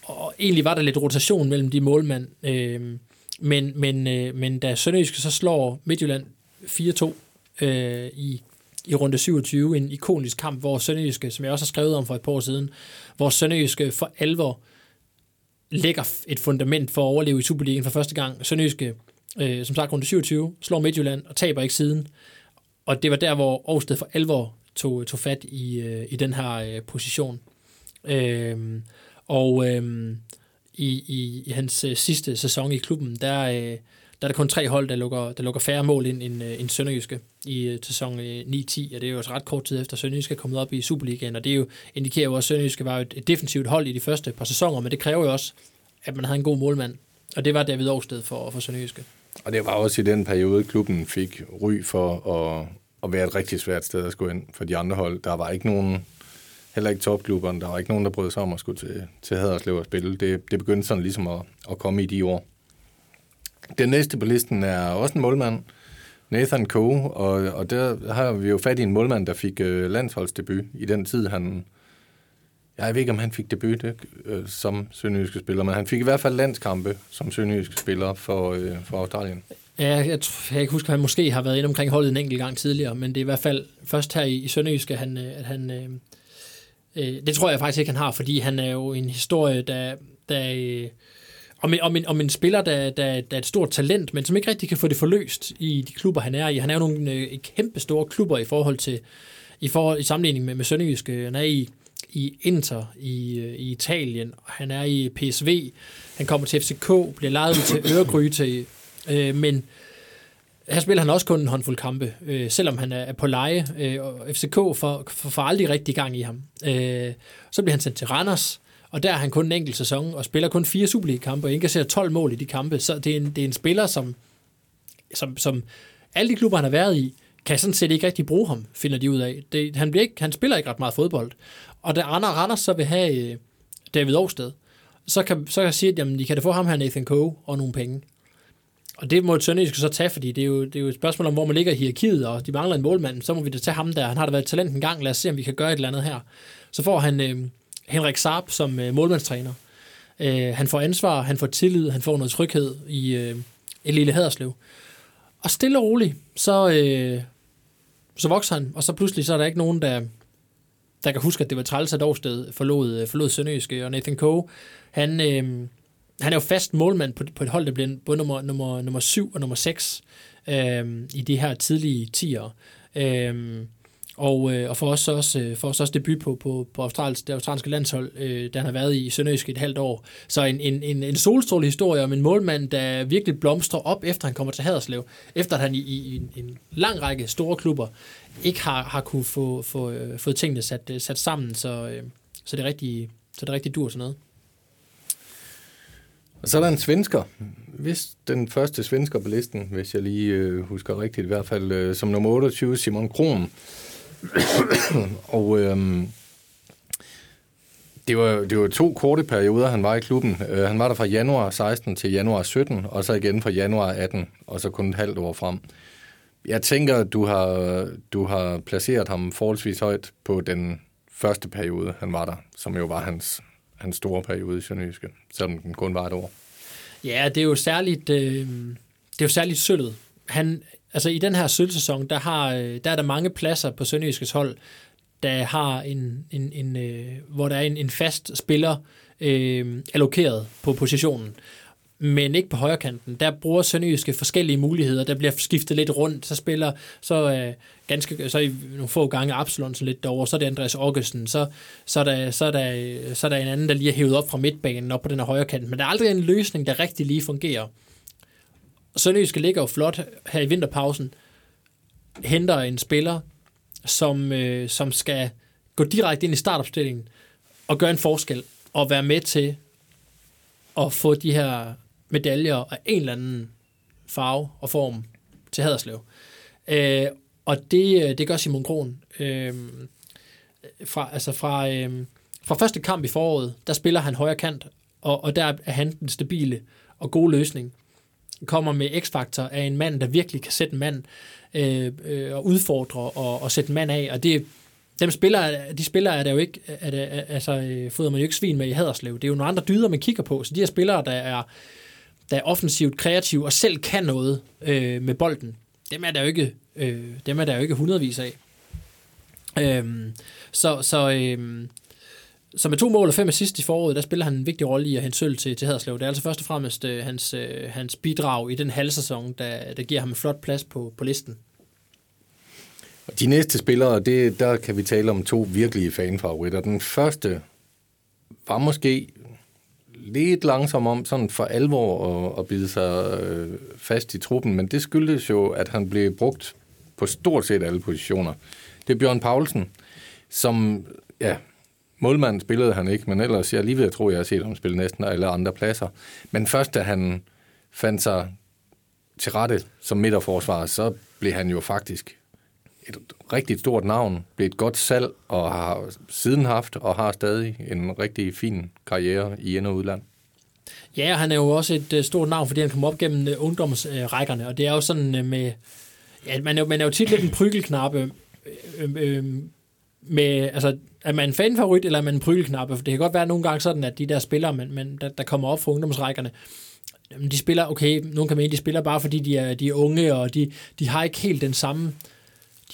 og egentlig var der lidt rotation mellem de målmænd, øh, men, men, øh, men da Sønderjyske så slår Midtjylland 4-2 øh, i, i runde 27, en ikonisk kamp, hvor Sønderjyske, som jeg også har skrevet om for et par år siden, hvor Sønderjyske for alvor lægger et fundament for at overleve i Superligaen for første gang. Sønderjyske, øh, som sagt runde 27, slår Midtjylland og taber ikke siden. Og det var der, hvor Aarhusted for alvor tog, tog fat i, øh, i den her øh, position. Øh, og øh, i, i, i hans øh, sidste sæson i klubben, der, øh, der er der kun tre hold, der lukker, der lukker færre mål end, end, end Sønderjyske i øh, sæson øh, 9-10, og det er jo også ret kort tid efter Sønderjyske er kommet op i Superligaen, og det er jo, indikerer jo også, at Sønderjyske var et, et defensivt hold i de første par sæsoner, men det kræver jo også, at man havde en god målmand, og det var David Aarhusted for, for Sønderjyske.
Og det var også i den periode, klubben fik ry for at, at være et rigtig svært sted at skulle ind for de andre hold. Der var ikke nogen, heller ikke topklubberne, der var ikke nogen, der brød sig om at skulle til, til Haderslev og spille. Det, det begyndte sådan ligesom at, at komme i de år. Den næste på listen er også en målmand, Nathan Coe, og, og der har vi jo fat i en målmand, der fik øh, landsholdsdebut i den tid, han... Jeg ved ikke, om han fik debut øh, som sønderjyske spiller, men han fik i hvert fald landskampe som sønderjyske spiller for, øh, for Australien.
Ja, jeg, jeg, jeg kan huske, at han måske har været inde omkring holdet en enkelt gang tidligere, men det er i hvert fald først her i, i Sønderjyske, at han... Øh, at han øh, øh, det tror jeg faktisk ikke, han har, fordi han er jo en historie, der... der øh, om en, om en, om en spiller, der, der, der er et stort talent, men som ikke rigtig kan få det forløst i de klubber, han er i. Han er jo nogle øh, kæmpe store klubber i forhold til i, forhold, i sammenligning med, med Sønderjyske. Han er i, i Inter i, øh, i Italien, han er i PSV, han kommer til FCK, bliver lejet ud til Øregryte, øh, men her spiller han også kun en håndfuld kampe, øh, selvom han er, på leje, øh, og FCK får, får, får aldrig rigtig gang i ham. Øh, så bliver han sendt til Randers, og der er han kun en enkelt sæson, og spiller kun fire Superliga-kampe, og indkasserer 12 mål i de kampe. Så det er en, det er en spiller, som, som, som alle de klubber, han har været i, kan sådan set ikke rigtig bruge ham, finder de ud af. Det, han, bliver ikke, han spiller ikke ret meget fodbold. Og da Anders Randers så vil have øh, David Aarhusted, så kan, så kan jeg sige, at jamen, de kan da få ham her, Nathan Coe, og nogle penge. Og det må Sønderjysk så tage, fordi det er, jo, det er jo et spørgsmål om, hvor man ligger i hierarkiet, og de mangler en målmand, så må vi da tage ham der. Han har da været talent en gang, lad os se, om vi kan gøre et eller andet her. Så får han øh, Henrik Saab som øh, målmandstræner. Øh, han får ansvar, han får tillid, han får noget tryghed i øh, et lille Haderslev. Og stille og roligt, så, øh, så vokser han, og så pludselig så er der ikke nogen, der, der kan huske, at det var træls, at forlod, øh, forlod Sønderjyske, og Nathan Coe, han, øh, han er jo fast målmand på, på et hold, der bliver både nummer, nummer, nummer 7 og nummer 6 øh, i de her tidlige tider. Øh, og, øh, og for os også, øh, for os også debut på, på, på Australiens, det australske landshold, øh, der han har været i Sønderjysk et halvt år. Så en, en, en, en solstråle historie om en målmand, der virkelig blomstrer op, efter han kommer til Haderslev, efter at han i, i en, en lang række store klubber ikke har, har kunne få, få, øh, fået tingene sat, øh, sat sammen, så, øh, så det er rigtig, så det er rigtig dur sådan noget.
Og så er der en svensker. Hvis den første svensker på listen, hvis jeg lige øh, husker rigtigt, i hvert fald øh, som nummer 28, Simon Kron. og øhm, det, var, det var to korte perioder, han var i klubben. Øh, han var der fra januar 16 til januar 17, og så igen fra januar 18, og så kun et halvt år frem. Jeg tænker, du har, du har placeret ham forholdsvis højt på den første periode, han var der, som jo var hans, hans store periode i Sønderjyske, selvom den kun var et år.
Ja, det er jo særligt, øh, det er jo særligt sølvet. Han, altså i den her sølvsæson, der, har, øh, der er der mange pladser på Sønderjyskes hold, der har en, en, en øh, hvor der er en, en fast spiller øh, allokeret på positionen men ikke på højre kanten. Der bruger Sønderjyske forskellige muligheder. Der bliver skiftet lidt rundt. Så spiller så øh, ganske så i nogle få gange Absalon så lidt derovre. Så er det Andreas Augusten. Så, så, er der, så, er der, så er der en anden, der lige er hævet op fra midtbanen op på den her højre kant. Men der er aldrig en løsning, der rigtig lige fungerer. Sønderjyske ligger jo flot her i vinterpausen. Henter en spiller, som, øh, som skal gå direkte ind i startopstillingen og gøre en forskel og være med til at få de her medaljer af en eller anden farve og form til Haderslev. Øh, og det, øh, det gør Simon Kron. Øh, fra, altså fra, øh, fra første kamp i foråret, der spiller han højre kant, og, og der er han den stabile og gode løsning. Kommer med x-faktor af en mand, der virkelig kan sætte en mand øh, øh, og udfordre og, og sætte en mand af, og det, dem spiller, de spiller er der jo ikke, er der, altså, øh, fodrer man jo ikke svin med i Haderslev. Det er jo nogle andre dyder, man kigger på. Så de her spillere, der er, der er offensivt kreative og selv kan noget øh, med bolden, dem er der jo ikke, øh, dem er der jo ikke hundredvis af. Øhm, så, så, øh, så med to mål og fem assist i foråret, der spiller han en vigtig rolle i at hente sølv til, til Haderslev. Det er altså først og fremmest øh, hans, øh, hans bidrag i den halvsæson, der, der giver ham en flot plads på, på listen.
De næste spillere, det, der kan vi tale om to virkelige fanfavoritter. Den første var måske lidt langsom om sådan for alvor at, at bide sig øh, fast i truppen, men det skyldes jo, at han blev brugt på stort set alle positioner. Det er Bjørn Paulsen, som, ja, målmanden spillede han ikke, men ellers, jeg lige ved at tro, jeg har set ham spille næsten alle andre pladser. Men først da han fandt sig til rette som midterforsvarer, så blev han jo faktisk et rigtig stort navn, blev et godt salg og har siden haft og har stadig en rigtig fin karriere i ind- og udland.
Ja, han er jo også et uh, stort navn, fordi han kom op gennem uh, ungdomsrækkerne, og det er jo sådan øh, med, ja, man er, man er jo tit lidt en prygelknappe øh, øh, med, altså, er man en fanfavorit, eller er man en prygelknappe? For det kan godt være nogle gange sådan, at de der spillere, man, man, der, der kommer op fra ungdomsrækkerne, de spiller, okay, nogen kan mene, de spiller bare fordi de er, de er unge, og de, de har ikke helt den samme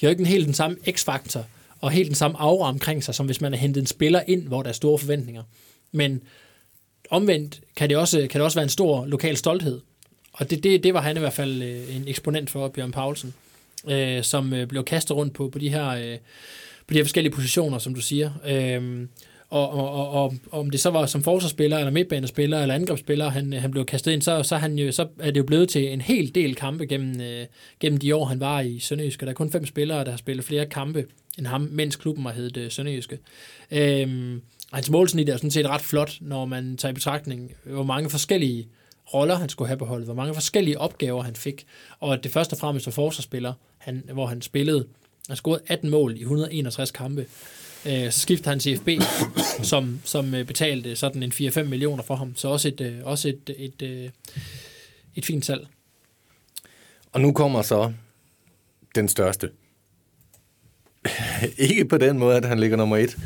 de har ikke helt den samme x-faktor og helt den samme aura omkring sig, som hvis man har hentet en spiller ind, hvor der er store forventninger. Men omvendt kan det også, kan det også være en stor lokal stolthed. Og det, det, det var han i hvert fald øh, en eksponent for, Bjørn Paulsen, øh, som øh, blev kastet rundt på, på, de her, øh, på de her forskellige positioner, som du siger. Øh, og, og, og, og om det så var som forsvarsspiller, eller midtbanespiller, eller angrebsspiller, han, han blev kastet ind, så, så, han jo, så er det jo blevet til en hel del kampe gennem, øh, gennem de år, han var i Sønderjyske. Der er kun fem spillere, der har spillet flere kampe end ham, mens klubben har heddet øh, Sønderjyske. Øhm, hans målsnit er sådan set ret flot, når man tager i betragtning, hvor mange forskellige roller, han skulle have på holdet, hvor mange forskellige opgaver han fik, og det første og fremmest var forsvarsspiller, han, hvor han spillede, han scorede 18 mål i 161 kampe. Øh, så skiftede han til FB, som, som øh, betalte sådan en 4-5 millioner for ham. Så også et, øh, også et, et, et, et fint salg.
Og nu kommer så den største. Ikke på den måde, at han ligger nummer et,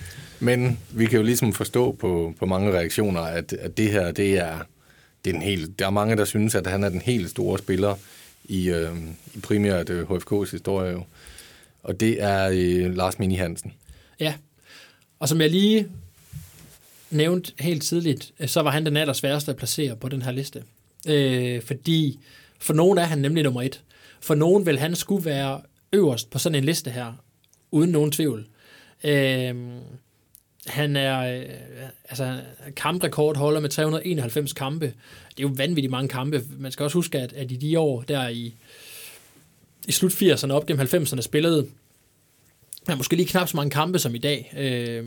men vi kan jo ligesom forstå på, på mange reaktioner, at, at det her, det er, det er en helt, der er mange, der synes, at han er den helt store spiller i, øh, i primært HFK's historie. Jo. Og det er øh, Lars Mini Hansen.
Ja, og som jeg lige nævnte helt tidligt, øh, så var han den allersværeste at placere på den her liste. Øh, fordi for nogen er han nemlig nummer et. For nogen vil han skulle være øverst på sådan en liste her, uden nogen tvivl. Øh, han er øh, altså, kamprekordholder med 391 kampe. Det er jo vanvittigt mange kampe. Man skal også huske, at, at i de år der i, i slut 80'erne op gennem 90'erne spillede Ja, måske lige knap så mange kampe som i dag. Øh,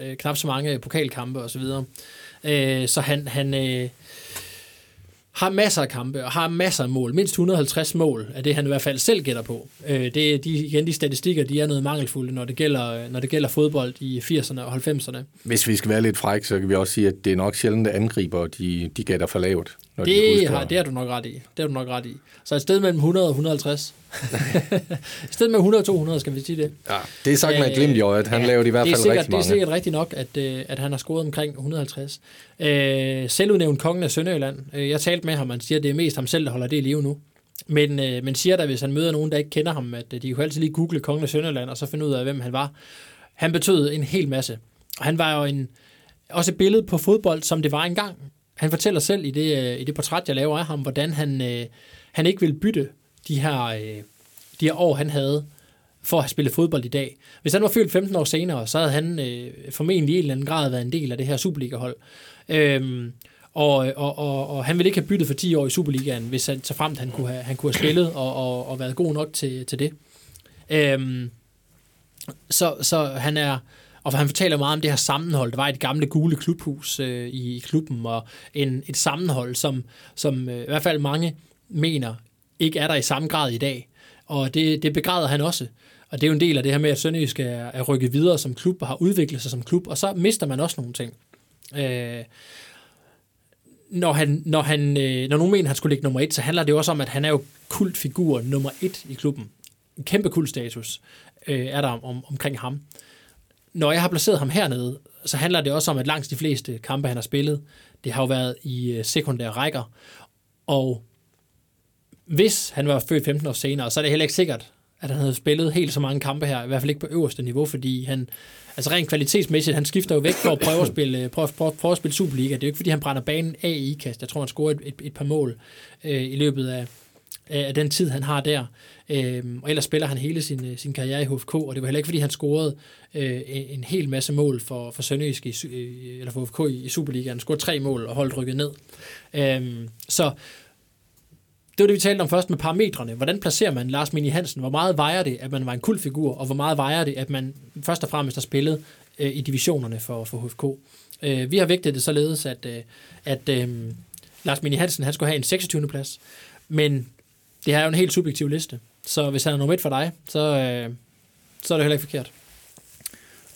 øh knap så mange pokalkampe osv. Så, videre. øh, så han, han øh, har masser af kampe og har masser af mål. Mindst 150 mål er det, han i hvert fald selv gætter på. Øh, det de, igen, de statistikker, de er noget mangelfulde, når det gælder, når det gælder fodbold i 80'erne og 90'erne.
Hvis vi skal være lidt frække, så kan vi også sige, at det er nok sjældent, at angriber de, de gætter for lavt når de
Det
husker.
har, det har du nok ret i. Det har du nok ret i. Så et sted mellem 100 og 150. et sted mellem 100 og 200, skal vi sige det.
Ja, det er sagt med et glimt i øjet. Han ja, lavede i hvert
er
fald
sikkert,
rigtig
Det er
mange.
sikkert rigtigt nok, at, øh, at han har scoret omkring 150. Øh, selvudnævnt kongen af Sønderjylland. Øh, jeg talte med ham, han siger, at det er mest ham selv, der holder det i live nu. Men, øh, men siger da, hvis han møder nogen, der ikke kender ham, at øh, de kunne altid lige google kongen af Sønderjylland, og så finde ud af, hvem han var. Han betød en hel masse. Og han var jo en, også et billede på fodbold, som det var engang. Han fortæller selv i det, øh, i det portræt, jeg laver af ham, hvordan han, øh, han ikke ville bytte de her, øh, de her år, han havde for at have spillet fodbold i dag. Hvis han var fyldt 15 år senere, så havde han øh, formentlig i en eller anden grad været en del af det her Superliga-hold. Øhm, og, og, og, og han ville ikke have byttet for 10 år i Superligaen, hvis han, så fremt han kunne have, han kunne have spillet og, og, og været god nok til, til det. Øhm, så, så han er, og han fortæller meget om det her sammenhold, der var i det gamle gule klubhus øh, i, i klubben, og en, et sammenhold, som, som øh, i hvert fald mange mener ikke er der i samme grad i dag. Og det, det begræder han også. Og det er jo en del af det her med, at Sønderjysk er, er rykket videre som klub og har udviklet sig som klub, og så mister man også nogle ting. Øh, når, han, når, han, øh, når nogen mener, at han skulle ligge nummer et, så handler det jo også om, at han er jo kultfigur nummer et i klubben. En kæmpe kultstatus øh, er der om, om, omkring ham. Når jeg har placeret ham hernede, så handler det også om, at langt de fleste kampe, han har spillet, det har jo været i øh, sekundære rækker. Og hvis han var født 15 år senere, så er det heller ikke sikkert, at han havde spillet helt så mange kampe her, i hvert fald ikke på øverste niveau, fordi han, altså rent kvalitetsmæssigt, han skifter jo væk for at prøve at spille, øh, prøve, prøve, prøve at spille Superliga. Det er jo ikke, fordi han brænder banen af i kast. Jeg tror, han scorer et, et, et par mål øh, i løbet af, af den tid, han har der. Øhm, og ellers spiller han hele sin, øh, sin karriere i HFK, og det var heller ikke, fordi han scorede øh, en, en hel masse mål for, for Sønderjysk i, øh, eller for HFK i, i Superligaen. Han scorede tre mål og holdt rykket ned. Øhm, så det var det, vi talte om først med parametrene. Hvordan placerer man Lars Mini Hansen? Hvor meget vejer det, at man var en kultfigur, og hvor meget vejer det, at man først og fremmest har spillet øh, i divisionerne for, for HFK? Øh, vi har vægtet det således, at, øh, at øh, Lars Mini Hansen han skulle have en 26. plads, men det her er jo en helt subjektiv liste. Så hvis han er nummer et for dig, så, øh, så er det heller ikke forkert.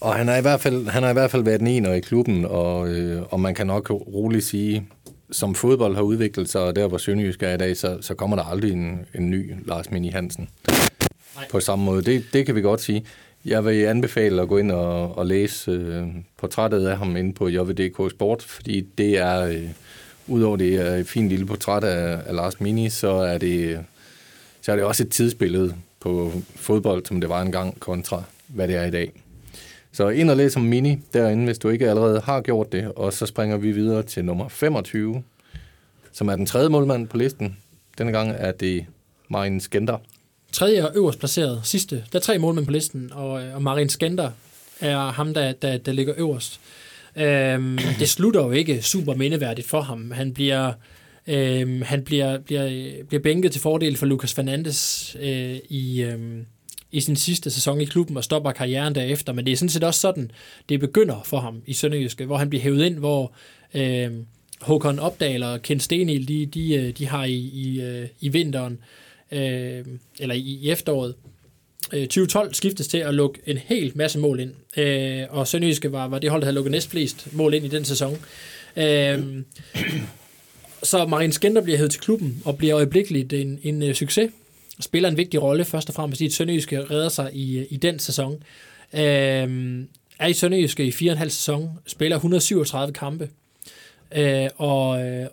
Og han har i hvert fald, han har i hvert fald været den ene i klubben, og, øh, og man kan nok roligt sige, som fodbold har udviklet sig, og der hvor Sønderjysk er i dag, så, så kommer der aldrig en, en ny Lars Mini Hansen.
Nej.
På samme måde. Det, det kan vi godt sige. Jeg vil anbefale at gå ind og, og læse øh, portrættet af ham inde på JVDK Sport, fordi det er, øh, udover det er et fint lille portræt af, af Lars Mini, så er det, så er det også et tidsbillede på fodbold, som det var engang, kontra hvad det er i dag. Så ind og læs om Mini derinde, hvis du ikke allerede har gjort det. Og så springer vi videre til nummer 25, som er den tredje målmand på listen. Denne gang er det Marin Skender.
Tredje og øverst placeret, sidste. Der er tre målmænd på listen, og, øh, og Marin Skender er ham, der, der, der ligger øverst. Øhm, det slutter jo ikke super mindeværdigt for ham. Han bliver, øhm, han bliver, bliver, bliver bænket til fordel for Lucas Fernandes øh, i, øh, i sin sidste sæson i klubben og stopper karrieren derefter. Men det er sådan set også sådan, det begynder for ham i Sønderjyske, hvor han bliver hævet ind, hvor øh, Håkon Opdal og Ken Stenil, de, de, øh, de har i, i, øh, i vinteren, øh, eller i, i efteråret, øh, 2012 skiftes til at lukke en hel masse mål ind. Øh, og Sønderjyske var, var det hold, der havde lukket næstflest mål ind i den sæson. Øh, så Marin Skender bliver hævet til klubben og bliver øjeblikkeligt en, en øh, succes. Spiller en vigtig rolle, først og fremmest i et Sønderjyske redder sig i, øh, i den sæson. Øh, er i Sønderjyske i 4,5 sæson, spiller 137 kampe, øh, og, øh,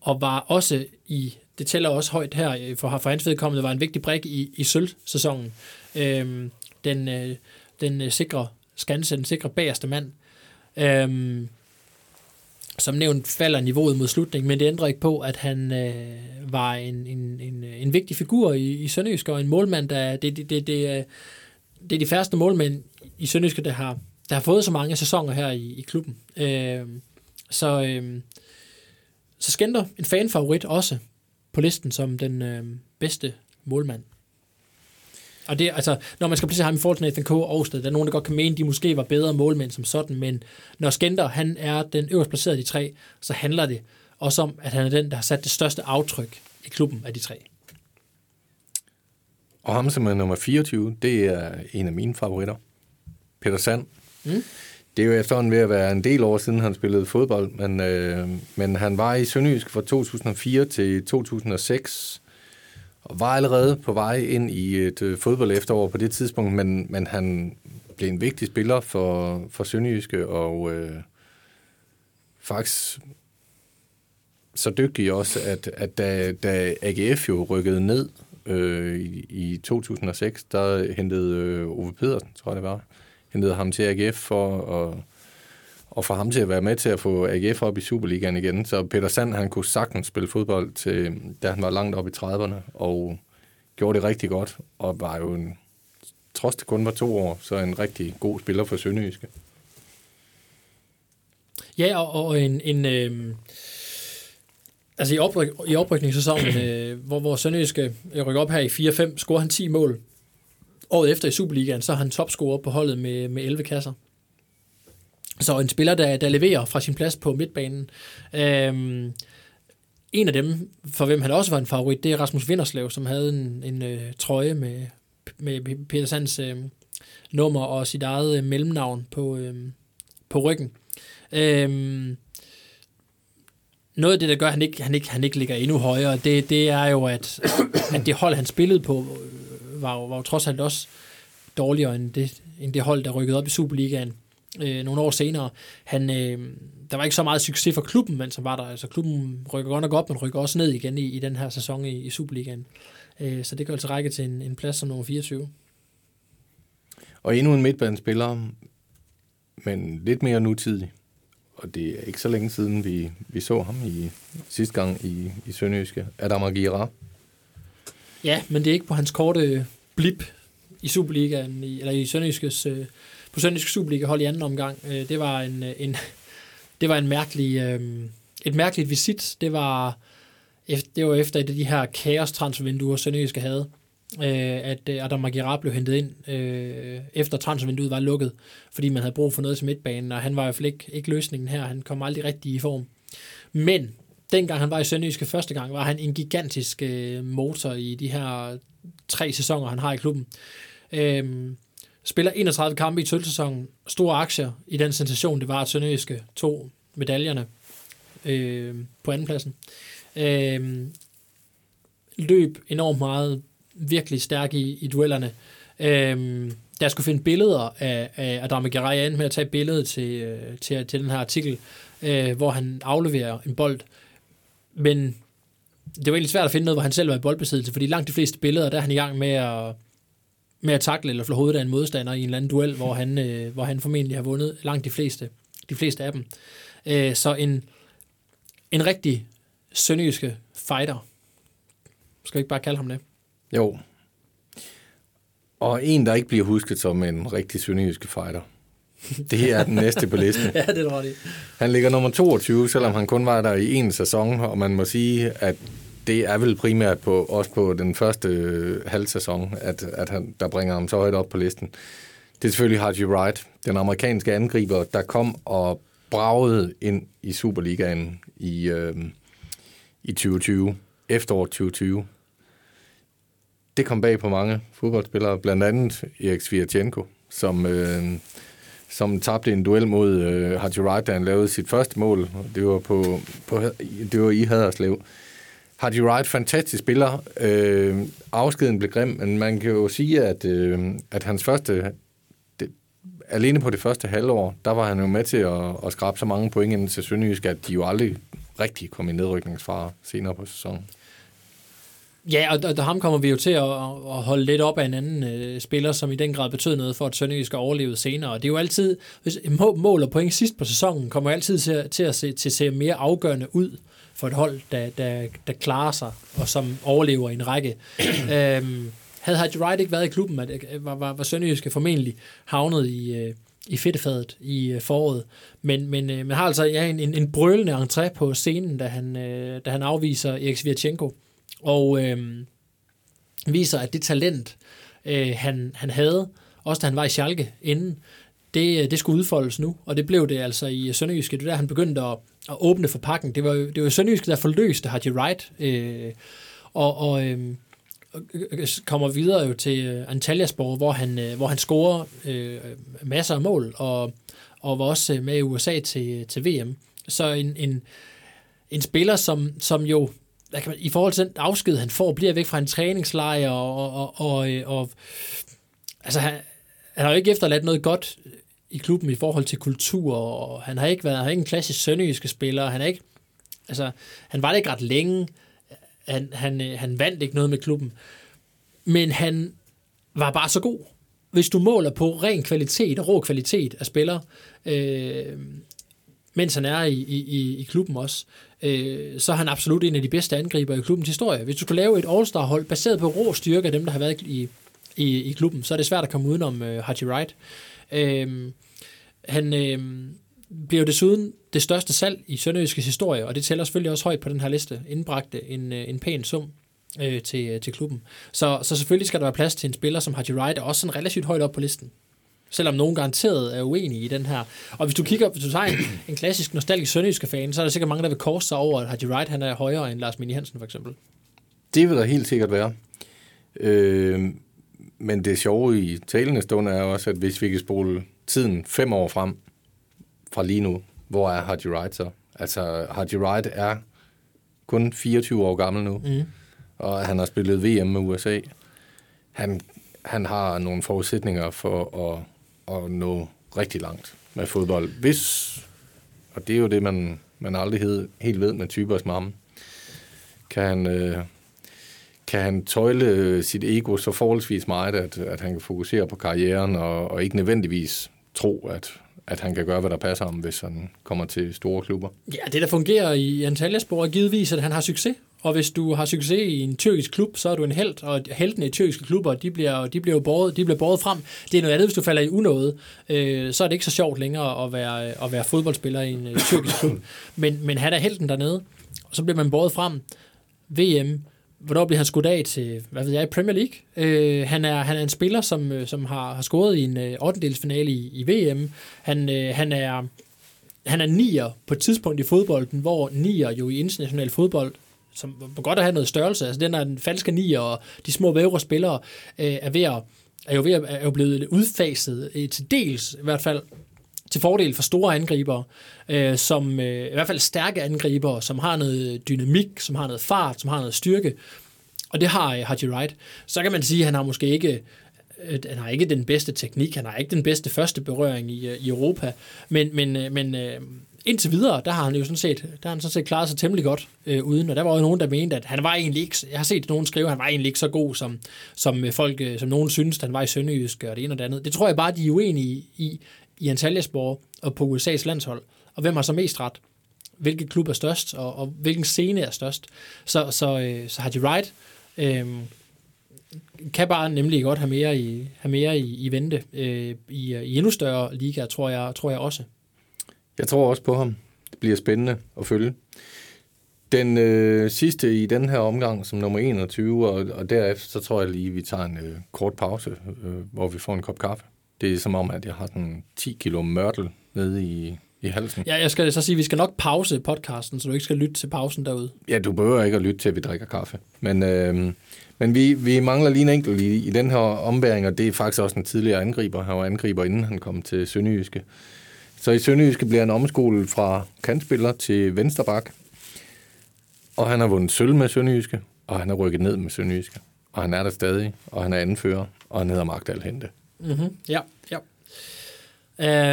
og var også i, det tæller også højt her, for, for hans vedkommende, var en vigtig brik i, i sølvsæsonen. Øhm, øh, den, øh, den sikre skanse, den sikre bagerste mand. Øh, som nævnt falder niveauet mod slutningen, men det ændrer ikke på, at han øh, var en, en, en, en vigtig figur i, i Sønderjysk, og en målmand, der det, det, det, det, er- det er de færreste målmænd i Sønderjysk, der har, der har fået så mange sæsoner her i, i klubben. Øh, så, øh, så Skender en fanfavorit også på listen som den øh, bedste målmand. Og det, altså, når man skal placere ham i forhold til Nathan K. og Aarhusted, der er nogen, der godt kan mene, at de måske var bedre målmænd som sådan, men når Skender, han er den øverst placerede af de tre, så handler det også om, at han er den, der har sat det største aftryk i klubben af de tre.
Og ham som er nummer 24, det er en af mine favoritter. Peter Sand.
Mm.
Det er jo efterhånden ved at være en del år siden, han spillede fodbold, men, øh, men han var i Sønderjysk fra 2004 til 2006, og var allerede på vej ind i et øh, fodbold efterår på det tidspunkt, men, men han blev en vigtig spiller for, for Sønderjyske, og øh, faktisk så dygtig også, at, at da, da AGF jo rykkede ned øh, i, i 2006, der hentede øh, Ove Pedersen, tror jeg det var, hentede ham til AGF for at, og få ham til at være med til at få AGF op i Superligaen igen. Så Peter Sand, han kunne sagtens spille fodbold, til, da han var langt op i 30'erne, og gjorde det rigtig godt, og var jo en, trods det kun var to år, så en rigtig god spiller for Sønderjyske.
Ja, og, og en, en øh, altså i, opryk, i oprykningssæsonen, øh, hvor, hvor Sønderjyske rykker op her i 4-5, scorer han 10 mål. Året efter i Superligaen, så er han topscorer på holdet med, med 11 kasser. Så en spiller, der, der leverer fra sin plads på midtbanen. Øhm, en af dem, for hvem han også var en favorit, det er Rasmus Vinderslev, som havde en, en øh, trøje med, med Peter Sands øh, nummer og sit eget øh, mellemnavn på, øh, på ryggen. Øhm, noget af det, der gør, at han ikke, han ikke, han ikke ligger endnu højere, det, det er jo, at, at det hold, han spillede på, øh, var jo, var jo trods alt også dårligere end det, end det hold, der rykkede op i Superligaen øh, nogle år senere. Han, øh, der var ikke så meget succes for klubben, mens han var der. Altså klubben rykker godt nok op, men rykker også ned igen i, i den her sæson i, i Superligaen. Øh, så det gør altså række til en, en plads som nummer 24.
Og endnu en midtbanespiller, men lidt mere nutidig. Og det er ikke så længe siden, vi, vi så ham i sidste gang i, i Sønderjyske. Adam Aguirre.
Ja, men det er ikke på hans korte blip i Superligaen, i, eller i Sønderjyskes, øh, på Sønderjysk Superliga hold i anden omgang. Øh, det var en, øh, en, det var en mærkelig, øh, et mærkeligt visit. Det var, det var efter et af de her kaos-transfervinduer, Sønderjyske havde, øh, at øh, Adam Aguirre blev hentet ind, øh, efter transfervinduet var lukket, fordi man havde brug for noget til midtbanen, og han var i hvert fald ikke, ikke løsningen her. Han kom aldrig rigtig i form. Men dengang han var i Sønderjyske første gang, var han en gigantisk øh, motor i de her tre sæsoner, han har i klubben. Øh, spiller 31 kampe i tølsæsonen, store aktier i den sensation, det var, at Sønderjyske to medaljerne øh, på andenpladsen. Øh, løb enormt meget, virkelig stærk i, i duellerne. Øh, der skulle finde billeder af, af Adam Geray med at tage billedet til, øh, til, til den her artikel, øh, hvor han afleverer en bold. Men det var egentlig svært at finde noget, hvor han selv var i boldbesiddelse, fordi langt de fleste billeder, der er han i gang med at, med at takle eller flå hovedet af en modstander i en eller anden duel, hvor han, øh, hvor han formentlig har vundet langt de fleste, de fleste af dem. Øh, så en, en rigtig sønderjyske fighter. Skal vi ikke bare kalde ham det?
Jo. Og en, der ikke bliver husket som en rigtig sønderjyske fighter. Det er den næste på listen.
ja, det tror jeg.
Han ligger nummer 22, selvom han kun var der i en sæson, og man må sige, at det er vel primært på, også på den første øh, halv sæson, at, at han, der bringer ham så højt op på listen. Det er selvfølgelig Haji Wright, den amerikanske angriber, der kom og bragede ind i Superligaen i, øh, i 2020, efteråret 2020. Det kom bag på mange fodboldspillere, blandt andet Erik Svirchenko, som, øh, som tabte en duel mod øh, Haji Wright, da han lavede sit første mål. Det var, på, på, det var i Haderslev. Hardy Wright, fantastisk spiller. Øh, afskeden blev grim, men man kan jo sige, at, øh, at hans første Det, alene på det første halvår, der var han jo med til at, at skrabe så mange point ind til Sønderjysk, at de jo aldrig rigtig kom i nedrykningsfare senere på sæsonen.
Ja, og der, ham kommer vi jo til at, at holde lidt op af en anden øh, spiller, som i den grad betød noget for, at Sønderjysk skal overleve senere. Og det er jo altid, hvis mål og point sidst på sæsonen, kommer altid til, til at se, til at se mere afgørende ud for et hold, der, der, der klarer sig, og som overlever i en række. øhm, havde Haji Wright ikke været i klubben, at, var, var, var Sønderjyske formentlig havnet i, øh, i fedtefadet i øh, foråret. Men, men øh, man har altså ja, en, en, en brølende entré på scenen, da han, øh, da han afviser Erik Svirchenko. Og øh, viser, at det talent, øh, han, han havde, også da han var i Schalke inden, det, øh, det skulle udfoldes nu, og det blev det altså i Sønderjyske. Det der, han begyndte at, at åbne for pakken. Det var jo, det var Sønderjyske, der forløste Haji Wright, øh, og, og øhm, øh, øh, kommer videre jo til øh, Antalyaspor, hvor han, øh, hvor han scorer øh, masser af mål, og, og var også med i USA til, til VM. Så en, en, en spiller, som, som jo hvad kan man, i forhold til den afsked, han får, bliver væk fra en træningslejr, og, og, og, og, og altså, han, han har jo ikke efterladt noget godt i klubben i forhold til kultur, og han har ikke været han har ikke en klassisk sønderjyske spiller, han er ikke, altså, han var det ikke ret længe, han, han, øh, han vandt ikke noget med klubben, men han var bare så god. Hvis du måler på ren kvalitet og rå kvalitet af spillere, øh, mens han er i, i, i klubben også, øh, så er han absolut en af de bedste angriber i klubbens historie. Hvis du skulle lave et All-Star-hold baseret på rå styrke af dem, der har været i, i, i klubben, så er det svært at komme udenom øh, Haji Wright. Øh, Øhm, han øh, bliver jo desuden det største salg i Sønderjyskes historie, og det tæller selvfølgelig også højt på den her liste, indbragte en, øh, en pæn sum øh, til, øh, til klubben. Så, så selvfølgelig skal der være plads til en spiller som Haji Wright, og også sådan relativt højt op på listen. Selvom nogen garanteret er uenige i den her. Og hvis du kigger, hvis du tager en, en klassisk nostalgisk sønderjyske fan, så er der sikkert mange, der vil korse sig over, at Haji Wright han er højere end Lars Mini Hansen for eksempel.
Det vil der helt sikkert være. Øh, men det sjove i talende stund er også, at hvis vi kan spole tiden fem år frem fra lige nu, hvor er Haji Wright så? Altså, Haji Wright er kun 24 år gammel nu, mm. og han har spillet VM med USA. Han, han har nogle forudsætninger for at, at nå rigtig langt med fodbold. Hvis, og det er jo det, man, man aldrig helt ved med typer som ham, kan han, øh, kan han tøjle sit ego så forholdsvis meget, at, at han kan fokusere på karrieren og, og ikke nødvendigvis tro, at, at han kan gøre, hvad der passer ham, hvis han kommer til store klubber.
Ja, det der fungerer i Antalyaspor er givetvis, at han har succes. Og hvis du har succes i en tyrkisk klub, så er du en held, og heltene i tyrkiske klubber, de bliver, de bliver, båret, de bliver båret frem. Det er noget andet, hvis du falder i unåde. Øh, så er det ikke så sjovt længere at være, at være fodboldspiller i en øh, tyrkisk klub. Men, men han er helten dernede, og så bliver man båret frem. VM, hvornår bliver han skudt af til, hvad ved jeg, Premier League. Øh, han, er, han er en spiller, som, øh, som har, har scoret i en øh, 8. i, i VM. Han, øh, han er han er nier på et tidspunkt i fodbolden, hvor nier jo i international fodbold, som må godt at have noget størrelse, altså den er den falske nier, og de små vævre spillere øh, er, ved at, er, jo ved at, er jo blevet udfaset, øh, til dels i hvert fald, til fordel for store angribere, øh, som øh, i hvert fald stærke angribere, som har noget dynamik, som har noget fart, som har noget styrke. Og det har øh, Haji Wright. Så kan man sige, at han har måske ikke øh, han har ikke den bedste teknik, han har ikke den bedste første berøring i, øh, i Europa, men, men, øh, men øh, indtil videre, der har han jo sådan set, der har han sådan set klaret sig temmelig godt øh, uden, og der var jo nogen, der mente, at han var egentlig ikke, jeg har set nogen skrive, at han var egentlig ikke så god, som, som øh, folk, øh, som nogen synes, han var i Sønderjysk og det ene og det andet. Det tror jeg bare, de er uenige i, i Antalyaspor og på USA's landshold. Og hvem har så mest ret? Hvilke klub er størst, og, og hvilken scene er størst? Så, så, øh, så har de right. øh, kan bare nemlig godt have mere i, have mere i, i vente øh, i, i endnu større liga, tror jeg, tror jeg også.
Jeg tror også på ham. Det bliver spændende at følge. Den øh, sidste i den her omgang som nummer 21, og, og derefter så tror jeg lige, vi tager en øh, kort pause, øh, hvor vi får en kop kaffe. Det er som om, at jeg har den 10 kilo mørtel nede i, i halsen.
Ja, jeg skal så sige, at vi skal nok pause podcasten, så du ikke skal lytte til pausen derude.
Ja, du behøver ikke at lytte til, at vi drikker kaffe. Men, øh, men vi, vi mangler lige en enkelt i, i den her ombæring, og det er faktisk også en tidligere angriber. Han var angriber, inden han kom til Sønderjyske. Så i Sønderjyske bliver han omskolet fra kantspiller til vensterbak. Og han har vundet sølv med Sønderjyske, og han har rykket ned med Sønderjyske. Og han er der stadig, og han er anfører, og han hedder Magdal Hente.
Mm-hmm. Ja, ja.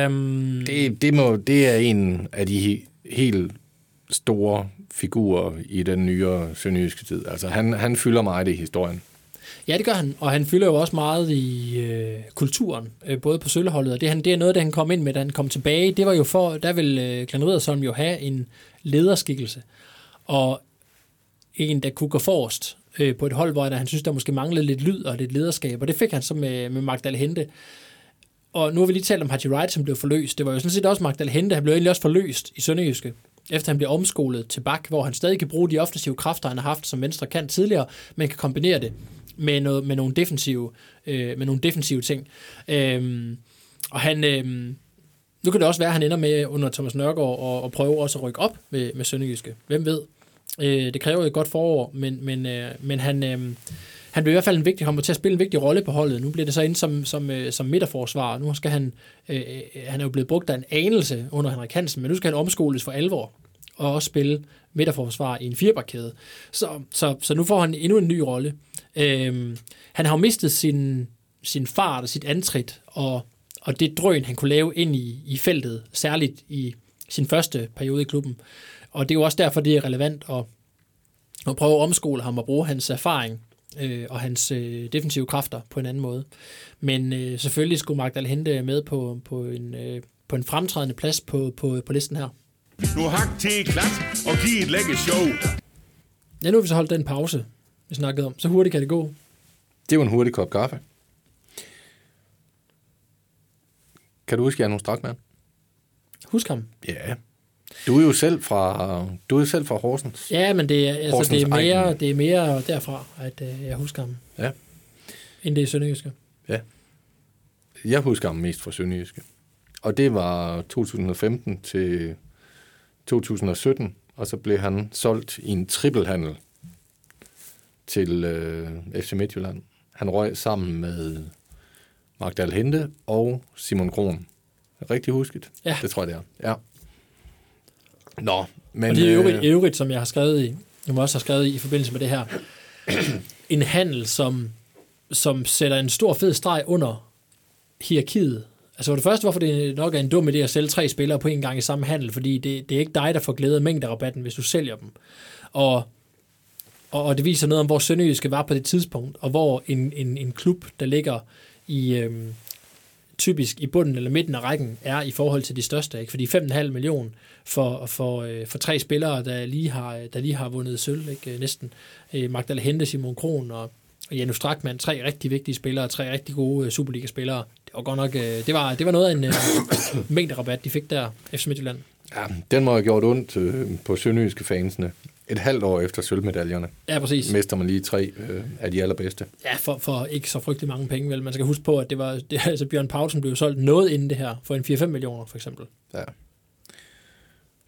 Um... Det, det, må, det er en af de helt store figurer i den nyere sønderjyske tid. Altså, han, han fylder meget i historien.
Ja, det gør han, og han fylder jo også meget i øh, kulturen, øh, både på sølleholdet, og det, han, det er noget, der han kom ind med, da han kom tilbage. Det var jo for, der vil øh, Glenn Riddersholm jo have en lederskikkelse, og en, der kunne gå forrest øh, på et hold, hvor han synes, der måske manglede lidt lyd og lidt lederskab, og det fik han så med, med Magdal Hente. Og nu har vi lige talt om Haji Wright, som blev forløst. Det var jo sådan set også Magdal Hente, han blev egentlig også forløst i Sønderjyske, efter han blev omskolet til bak, hvor han stadig kan bruge de offensive kræfter, han har haft som venstre kan tidligere, men kan kombinere det med, noget, med, nogle, defensive, øh, med nogle defensive ting. Øhm, og han, øh, nu kan det også være, at han ender med under Thomas Nørgaard og, og prøve også at rykke op med, med Sønderjyske. Hvem ved? Øh, det kræver et godt forår, men, men, øh, men han, øh, han bliver i hvert fald en vigtig, kommer til at spille en vigtig rolle på holdet. Nu bliver det så ind som, som, øh, som midterforsvar. Nu skal han, øh, øh, han er jo blevet brugt af en anelse under Henrik Hansen, men nu skal han omskoles for alvor og også spille midterforsvar i en firebarkæde. Så, så, så nu får han endnu en ny rolle. Øhm, han har jo mistet sin, sin fart og sit antrit, og, og det drøn, han kunne lave ind i, i feltet, særligt i sin første periode i klubben. Og det er jo også derfor, det er relevant at, at prøve at omskole ham og bruge hans erfaring øh, og hans øh, defensive kræfter på en anden måde. Men øh, selvfølgelig skulle Magdal hente med på, på, en, øh, på en fremtrædende plads på, på, på listen her.
Nu hak til klat og giv et lækker show.
Ja, nu har vi så holdt den pause, vi snakkede om. Så hurtigt kan det gå.
Det var en hurtig kop kaffe. Kan du huske Janus Strakman?
Husk ham.
Ja. Du er jo selv fra, du er jo selv fra Horsens.
Ja, men det er, altså,
Horsens
det er, mere,
Ejden.
det er mere derfra, at øh, jeg husker ham,
Ja.
end det er Sønderjyske.
Jeg husker ham mest fra Sønderjyske. Og det var 2015 til 2017, og så blev han solgt i en trippelhandel til øh, FC Midtjylland. Han røg sammen med Magdal Hente og Simon Kron. Rigtig husket?
Ja.
Det tror jeg, det er. Ja. Nå, men...
Og det er øvrigt,
øh,
øvrigt, som jeg har skrevet i, jeg også har skrevet i, i forbindelse med det her, en handel, som, som sætter en stor fed streg under hierarkiet. Altså for det første, hvorfor det nok er en dum idé at sælge tre spillere på en gang i samme handel, fordi det, det er ikke dig, der får glæde af mængderabatten, hvis du sælger dem. Og, og, og det viser noget om, hvor Sønderjyske var på det tidspunkt, og hvor en, en, en klub, der ligger i, øhm, typisk i bunden eller midten af rækken, er i forhold til de største. Ikke? Fordi 5,5 millioner for, for, øh, for tre spillere, der lige har, der lige har vundet sølv, ikke? Øh, næsten. Øh, Magdal Hente, Simon Kron og, og Janus Strakman, tre rigtig vigtige spillere, tre rigtig gode Superliga-spillere. Det var godt nok, det var, det var noget af en mængde rabat, de fik der, FC Midtjylland.
Ja, den må have gjort ondt øh, på sønderjyske fansene. Et halvt år efter sølvmedaljerne
Ja, præcis.
mister man lige tre øh, af de allerbedste.
Ja, for, for ikke så frygtelig mange penge, vel. Man skal huske på, at det var, det, altså Bjørn Paulsen blev solgt noget inden det her, for en 4-5 millioner, for eksempel.
Ja.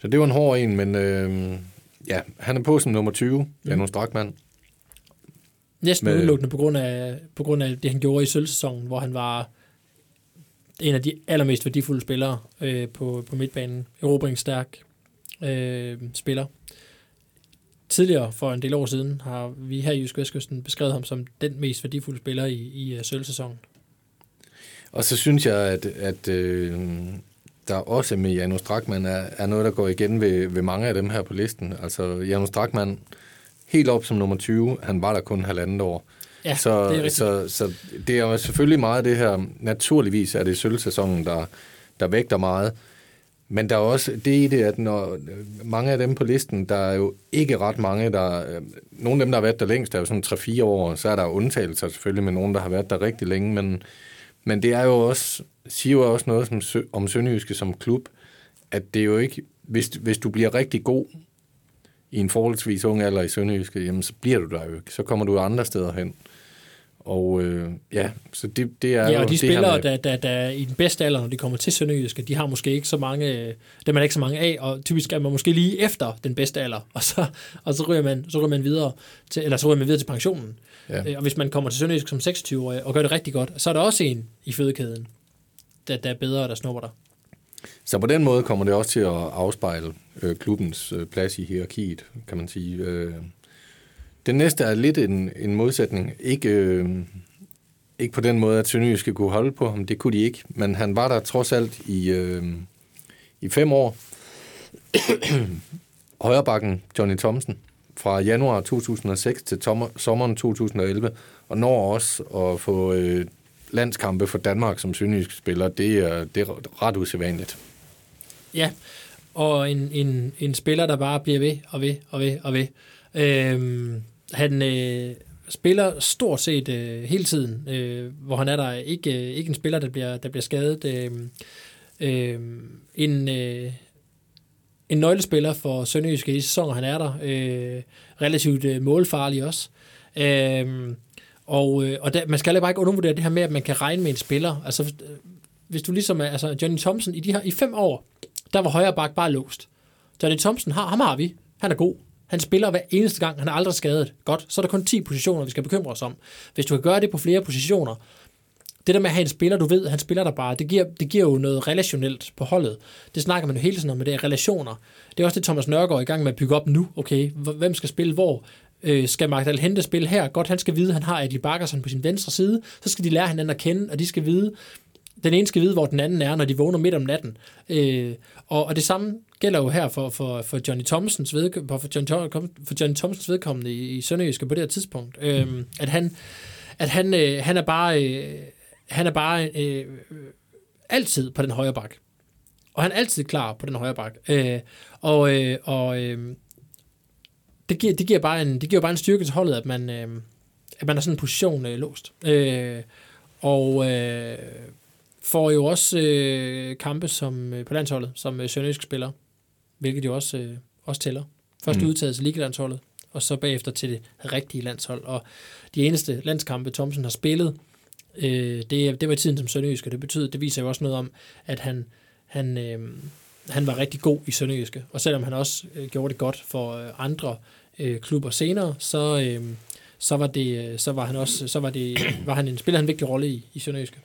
Så det var en hård en, men øh, ja, han er på som nummer 20, mm. Janus Strakman.
Næsten
Med-
udelukkende på grund, af, på grund af det, han gjorde i sølvsæsonen, hvor han var en af de allermest værdifulde spillere øh, på, på midtbanen. Erobringsstærk øh, spiller. Tidligere, for en del år siden, har vi her i Jysk Vestkysten beskrevet ham som den mest værdifulde spiller i, i uh, sølvsæsonen.
Og så synes jeg, at, at øh, der også med Janus Strakman er, er noget, der går igen ved, ved mange af dem her på listen. Altså Janus Strakman, helt op som nummer 20, han var der kun halvandet år.
Ja,
så,
det er rigtigt.
så, så det er jo selvfølgelig meget det her. Naturligvis er det sølvsæsonen, der, der vægter meget. Men der er også det i det, at når øh, mange af dem på listen, der er jo ikke ret mange, der... øh, Nogle af dem, der har været der længst, er jo sådan 3-4 år, så er der undtagelser selvfølgelig med nogen, der har været der rigtig længe, men, men det er jo også, siger jo også noget som, om Sønderjyske som klub, at det er jo ikke... Hvis, hvis du bliver rigtig god i en forholdsvis ung alder i Sønderjyske, jamen så bliver du der jo ikke. Så kommer du andre steder hen. Og øh, ja, så det, det er
Ja, og de spillere, der, der, der i den bedste alder, når de kommer til Sønderjyske, de har måske ikke så mange, øh, dem er ikke så mange af, og typisk er man måske lige efter den bedste alder, og så, og så ryger man, så ryger man videre til, eller så ryger man videre til pensionen.
Ja.
Øh, Og hvis man kommer til Sønderjysk som 26-årig og gør det rigtig godt, så er der også en i fødekæden, der, der er bedre, der snupper dig.
Så på den måde kommer det også til at afspejle øh, klubbens øh, plads i hierarkiet, kan man sige. Øh, den næste er lidt en, en modsætning. Ikke, øh, ikke på den måde, at Sønderjyske kunne holde på ham. Det kunne de ikke. Men han var der trods alt i, øh, i fem år. Højrebakken Johnny Thomsen fra januar 2006 til tommer, sommeren 2011, og når også at få øh, landskampe for Danmark som sønderjysk spiller, det er, det er ret usædvanligt.
Ja, og en, en, en spiller, der bare bliver ved og ved og ved og ved. Øhm, han øh, spiller stort set øh, hele tiden, øh, hvor han er der ikke, øh, ikke en spiller, der bliver, der bliver skadet. Øh, øh, en, øh, en nøglespiller for Sønderjyske i sæsonen, sæsoner, han er der. Øh, relativt øh, målfarlig også. Øh, og øh, og der, man skal heller bare ikke undervurdere det her med, at man kan regne med en spiller. Altså, hvis øh, du ligesom er, altså Johnny Thompson, i, de her, i fem år, der var højre bak bare låst. Johnny Thompson, har, ham har vi. Han er god. Han spiller hver eneste gang. Han er aldrig skadet. Godt, så er der kun 10 positioner, vi skal bekymre os om. Hvis du kan gøre det på flere positioner, det der med at have en spiller, du ved, han spiller der bare, det giver, det giver jo noget relationelt på holdet. Det snakker man jo hele tiden om, med det er relationer. Det er også det, Thomas Nørgaard er i gang med at bygge op nu. Okay, hvem skal spille hvor? Øh, skal Magdal Hente spille her? Godt, han skal vide, at han har Adli Bakkersen på sin venstre side. Så skal de lære hinanden at kende, og de skal vide, den ene skal vide, hvor den anden er, når de vågner midt om natten. Øh, og, og det samme gælder jo her for, for, for Johnny Thompsons vedkommende, for John, for Johnny Thompsons vedkommende i, i Sønderjyske på det her tidspunkt. Øh, at han, at han, øh, han er bare, øh, han er bare øh, øh, altid på den højre bak. Og han er altid klar på den højre bak. Øh, og øh, og øh, det, giver, det, giver bare en, det giver bare en styrke til holdet, at man, øh, at man er sådan en position øh, låst. Øh, og øh, får jo også øh, kampe som, øh, på landsholdet, som øh, Sønderjysk spiller, hvilket jo også, øh, også tæller. Først mm. udtaget til Ligalandsholdet, og så bagefter til det rigtige landshold. Og de eneste landskampe, Thomsen har spillet, øh, det, det var i tiden som Sønderjysk, og det betyder, det viser jo også noget om, at han, han, øh, han var rigtig god i Sønderjyske. Og selvom han også øh, gjorde det godt for øh, andre øh, klubber senere, så, øh, så var det så var han også så var det var han en spiller han en vigtig rolle i i Sønderjyske.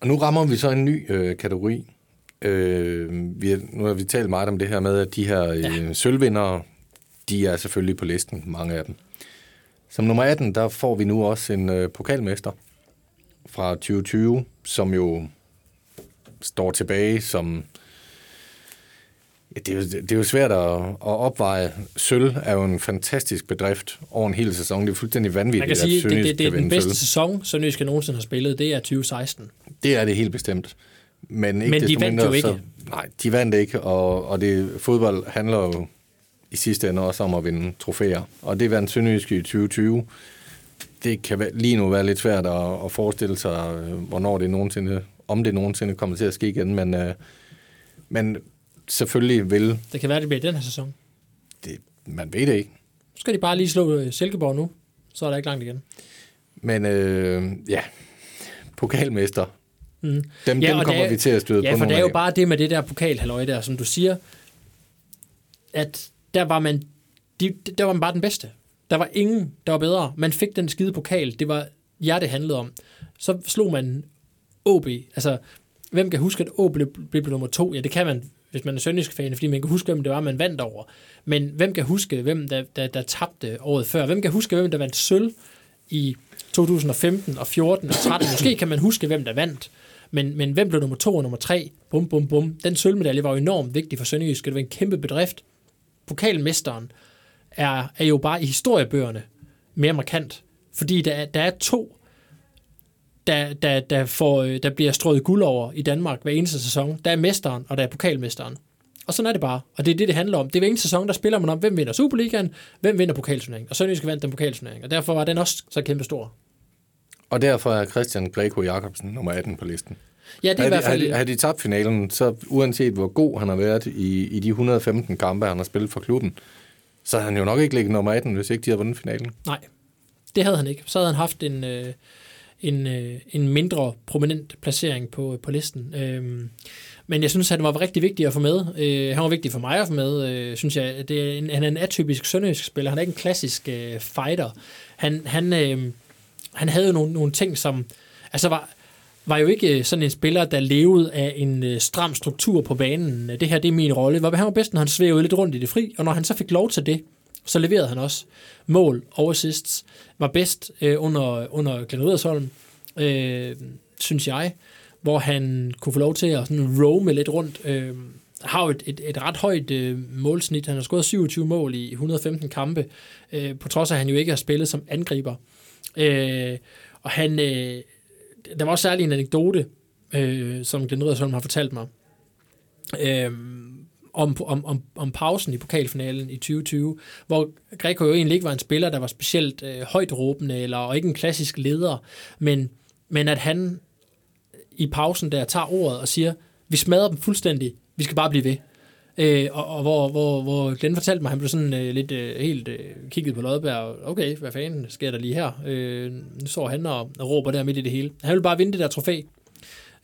Og nu rammer vi så en ny øh, kategori. Øh, vi nu har vi talt meget om det her med, at de her øh, ja. sølvvindere, de er selvfølgelig på listen, mange af dem. Som nummer 18, der får vi nu også en øh, pokalmester fra 2020, som jo står tilbage som... Ja, det, er jo, det er jo svært at, at opveje. Sølv er jo en fantastisk bedrift over en hel sæson. Det er fuldstændig vanvittigt,
Man kan sige, at det, det, det er den bedste sølv. sæson, Sønderjyske nogensinde har spillet. Det er 2016.
Det er det helt bestemt. Men, ikke
Men de vandt mindre, jo ikke. Så,
nej, de vandt ikke, og, og det, fodbold handler jo i sidste ende også om at vinde trofæer. Og det vandt Sønderjyske i 2020. Det kan lige nu være lidt svært at, at forestille sig, øh, hvornår det nogensinde, om det nogensinde kommer til at ske igen, men, uh, men selvfølgelig vil...
Det kan være, det bliver den her sæson.
Det, man ved det ikke.
Så skal de bare lige slå øh, Silkeborg nu, så er der ikke langt igen.
Men øh, ja, pokalmester. Mm. Dem, ja, dem kommer er, vi til at støde
ja,
på
Ja, for det er jo af. bare det med det der pokalhalløj der, som du siger, at der var man, de, der var man bare den bedste. Der var ingen, der var bedre. Man fik den skide pokal. Det var jer, det handlede om. Så slog man OB. Altså, hvem kan huske, at OB blev, blev nummer to? Ja, det kan man, hvis man er sønderjysk fan, fordi man kan huske, hvem det var, man vandt over. Men hvem kan huske, hvem der, der, der tabte året før? Hvem kan huske, hvem der vandt sølv i 2015 og 14 og 13? Måske kan man huske, hvem der vandt. Men, men hvem blev nummer to og nummer tre? Bum, bum, bum. Den sølvmedalje var jo enormt vigtig for Sønderjysk. Det var en kæmpe bedrift. Pokalmesteren er, er jo bare i historiebøgerne mere markant. Fordi der, der er to, der, der, der, får, øh, der bliver strået guld over i Danmark hver eneste sæson. Der er mesteren, og der er pokalmesteren. Og sådan er det bare. Og det er det, det handler om. Det er hver eneste sæson, der spiller man om, hvem vinder Superligaen, hvem vinder pokalturneringen. Og Sønderjysk vandt den pokalturnering. Og derfor var den også så kæmpe stor.
Og derfor er Christian Greco Jacobsen nummer 18 på listen.
Ja, det er i hvert fald...
Har de, de tabt finalen, så uanset hvor god han har været i, i de 115 kampe, han har spillet for klubben, så havde han jo nok ikke ligget nummer 18, hvis ikke de havde vundet finalen.
Nej, det havde han ikke. Så havde han haft en, øh, en, øh, en mindre prominent placering på, på listen. Øh, men jeg synes, han var rigtig vigtig at få med. Øh, han var vigtig for mig at få med, øh, synes jeg. Det er en, han er en atypisk sønderjysk spiller. Han er ikke en klassisk øh, fighter. Han, han, øh, han havde jo nogle, nogle ting, som... Altså var, var jo ikke øh, sådan en spiller, der levede af en øh, stram struktur på banen. Øh, det her, det er min rolle. Han var bedst, når han svævede lidt rundt i det fri, og når han så fik lov til det, så leverede han også mål og assists. Var bedst øh, under, under Glenn Riddersholm, øh, synes jeg, hvor han kunne få lov til at sådan roame lidt rundt. Øh, har jo et, et, et ret højt øh, målsnit. Han har scoret 27 mål i 115 kampe, øh, på trods af, at han jo ikke har spillet som angriber. Øh, og han, øh, der var også særlig en anekdote, øh, som Glenn Riddersholm har fortalt mig, øh, om, om, om, om pausen i pokalfinalen i 2020, hvor Greco jo egentlig ikke var en spiller, der var specielt øh, højt råbende, eller og ikke en klassisk leder, men, men at han i pausen der tager ordet og siger, vi smadrer dem fuldstændig, vi skal bare blive ved. Øh, og, og hvor, hvor, hvor Glenn fortalte mig, han blev sådan øh, lidt øh, helt øh, kigget på Lodberg. Okay, hvad fanden sker der lige her? Øh, nu står han og, og råber der midt i det hele. Han ville bare vinde det der trofæ.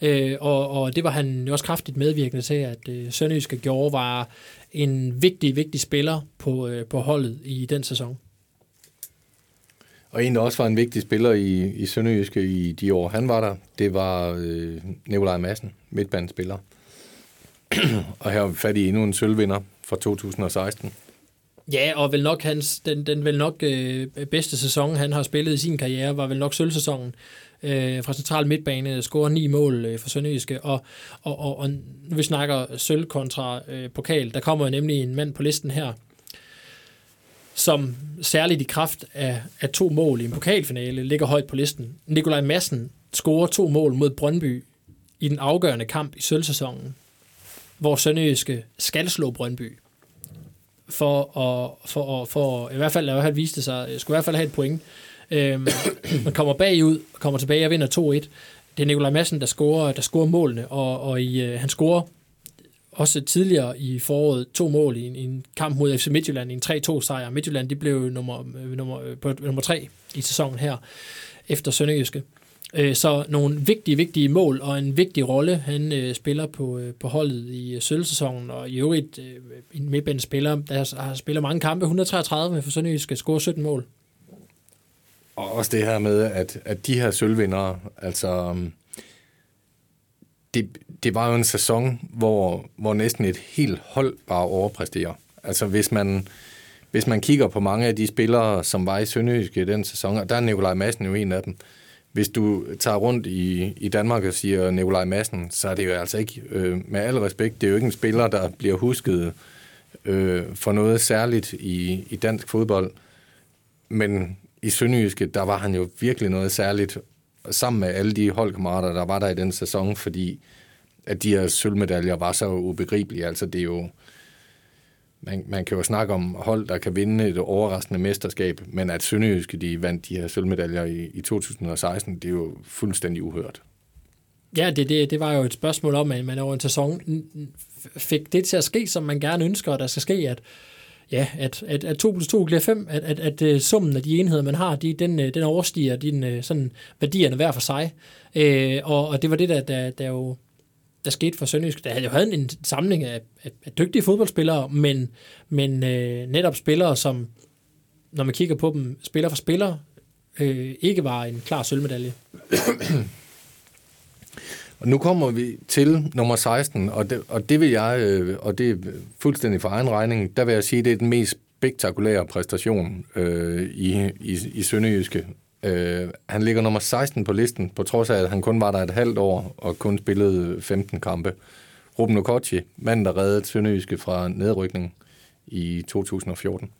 øh, og, og det var han jo også kraftigt medvirkende til, at øh, Sønderjyske gjorde var en vigtig, vigtig spiller på, øh, på holdet i den sæson.
Og en, der også var en vigtig spiller i, i Sønderjyske i de år, han var der, det var øh, Nikolaj Madsen, midtbanespiller. og her er vi fat i endnu en sølvvinder fra 2016.
Ja, og vel nok hans, den, den vel nok øh, bedste sæson, han har spillet i sin karriere, var vel nok sølvsæsonen øh, fra central midtbane, scorer ni mål øh, for Sønderjyske, og, og, og, og nu vi snakker sølv kontra øh, pokal, der kommer nemlig en mand på listen her, som særligt i kraft af, af to mål i en pokalfinale ligger højt på listen. Nikolaj Madsen scorer to mål mod Brøndby i den afgørende kamp i sølvsæsonen, hvor Sønderjyske skal slå Brøndby for at, for at, for i hvert fald, i hvert fald det sig, skulle i hvert fald have et point. Øhm, man kommer bagud, kommer tilbage og vinder 2-1. Det er Nikolaj Madsen, der scorer, der scorer målene, og, og i, øh, han scorer også tidligere i foråret to mål i en, i en kamp mod FC Midtjylland i en 3-2 sejr. Midtjylland de blev nummer, øh, nummer, øh, på nummer 3 i sæsonen her efter Sønderjyske. Øh, så nogle vigtige, vigtige mål og en vigtig rolle, han øh, spiller på, øh, på holdet i øh, sølvsæsonen, og i øvrigt øh, en midtbanespiller, spiller, der har spiller mange kampe, 133 for Sønderjyske, score 17 mål.
Og også det her med, at, at de her sølvvindere, altså øhm, det, det var jo en sæson, hvor, hvor næsten et helt hold bare overpræsterer. Altså hvis man, hvis man kigger på mange af de spillere, som var i Sønderjyske i den sæson, og der er Nikolaj Madsen jo en af dem, hvis du tager rundt i, i Danmark og siger Nikolaj Madsen, så er det jo altså ikke, øh, med al respekt, det er jo ikke en spiller, der bliver husket øh, for noget særligt i, i dansk fodbold. Men i Sønderjyske, der var han jo virkelig noget særligt, sammen med alle de holdkammerater, der var der i den sæson, fordi at de her sølvmedaljer var så ubegribelige. Altså det er jo, man, man kan jo snakke om hold, der kan vinde et overraskende mesterskab, men at Sønderjyske de vandt de her sølvmedaljer i, i 2016, det er jo fuldstændig uhørt.
Ja, det, det, det var jo et spørgsmål om, at man over en sæson fik det til at ske, som man gerne ønsker, at der skal ske, at ja, at, at, at 2 plus 2 bliver 5, at, at, at, at summen af de enheder, man har, de, den, øh, den overstiger din, øh, sådan, værdierne hver for sig. Øh, og, og det var det, der, der, der jo der skete for Sønderjysk. Der havde jo havde en samling af, af, af dygtige fodboldspillere, men, men øh, netop spillere, som, når man kigger på dem, spiller for spiller, øh, ikke var en klar sølvmedalje.
Og nu kommer vi til nummer 16, og det, og det vil jeg, øh, og det er fuldstændig for egen regning, der vil jeg sige, det er den mest spektakulære præstation øh, i, i, i Sønderjyske. Øh, han ligger nummer 16 på listen, på trods af, at han kun var der et halvt år og kun spillede 15 kampe. Ruben Okochi, manden, der reddede Sønderjyske fra nedrykning i 2014.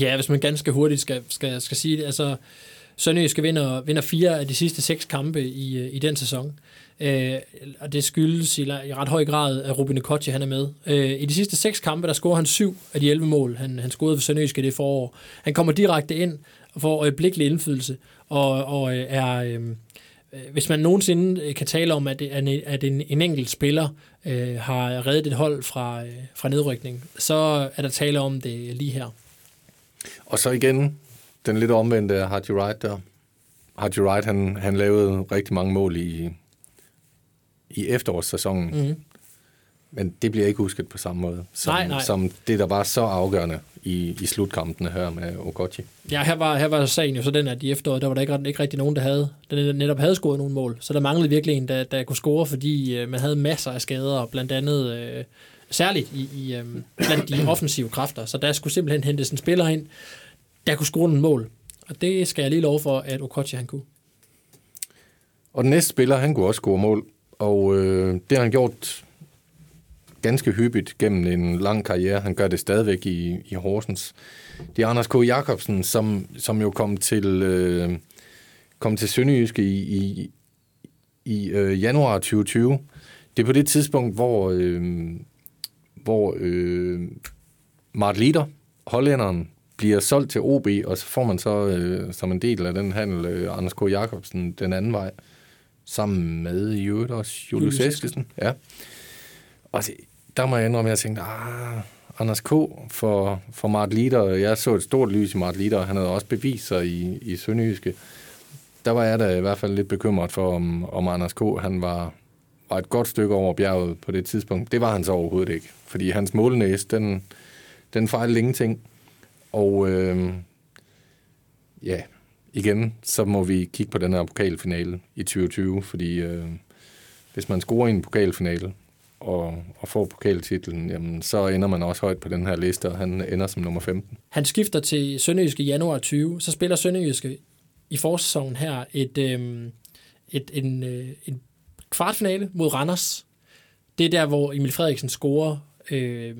Ja, hvis man ganske hurtigt skal, skal, skal sige det. Altså, Sønderjyske vinder, vinder fire af de sidste seks kampe i, i den sæson. Øh, og det skyldes i, i ret høj grad, at Ruben Okochi han er med. Øh, I de sidste seks kampe, der scorer han syv af de 11 mål, han, han scorede for Sønderjyske det forår. Han kommer direkte ind og får øjeblikkelig indflydelse, og, og øh, er... Øh, hvis man nogensinde kan tale om, at, det, at en, en enkelt spiller øh, har reddet et hold fra, øh, fra nedrykning, så er der tale om det lige her.
Og så igen, den lidt omvendte Hardy Wright der. Hardy Wright, han, han lavede rigtig mange mål i, i efterårssæsonen. Mm. Men det bliver ikke husket på samme måde, som, nej, nej. som det, der var så afgørende i, i slutkampene her med Okochi.
Ja, her var, her var sagen jo så den, at i efteråret, der var der ikke, ikke rigtig nogen, der havde, der netop havde scoret nogle mål. Så der manglede virkelig en, der, der kunne score, fordi øh, man havde masser af skader, blandt andet øh, særligt i, i øh, blandt de offensive kræfter. Så der skulle simpelthen hentes en spiller ind, der kunne score nogle mål. Og det skal jeg lige love for, at Okochi han kunne.
Og den næste spiller, han kunne også score mål. Og øh, det har han gjort ganske hyppigt gennem en lang karriere. Han gør det stadigvæk i, i Horsens. Det er Anders K. Jacobsen, som, som jo kom til, øh, kom til Sønderjyske i, i, i øh, januar 2020. Det er på det tidspunkt, hvor, øh, hvor øh, Mart Lieder, hollænderen, bliver solgt til OB, og så får man så øh, som en del af den handel øh, Anders K. Jacobsen den anden vej, sammen med i øvrigt også Julius Eskesen. Ja. Og der må jeg indrømme, at jeg tænkte, ah, Anders K. for, for Mart Lider. Jeg så et stort lys i Mart Lider, han havde også beviser i, i Sønderjyske. Der var jeg da i hvert fald lidt bekymret for, om, om Anders K. han var, var et godt stykke over bjerget på det tidspunkt. Det var han så overhovedet ikke, fordi hans målnæs, den, den fejlede ingenting. Og øh, ja, igen, så må vi kigge på den her pokalfinale i 2020, fordi øh, hvis man scorer i en pokalfinale og, og får pokaltitlen, jamen, så ender man også højt på den her liste, og han ender som nummer 15.
Han skifter til Sønderjyske i januar 20, så spiller Sønderjyske i forsæsonen her et, øh, et, en, øh, en kvartfinale mod Randers. Det er der, hvor Emil Frederiksen scorer øh,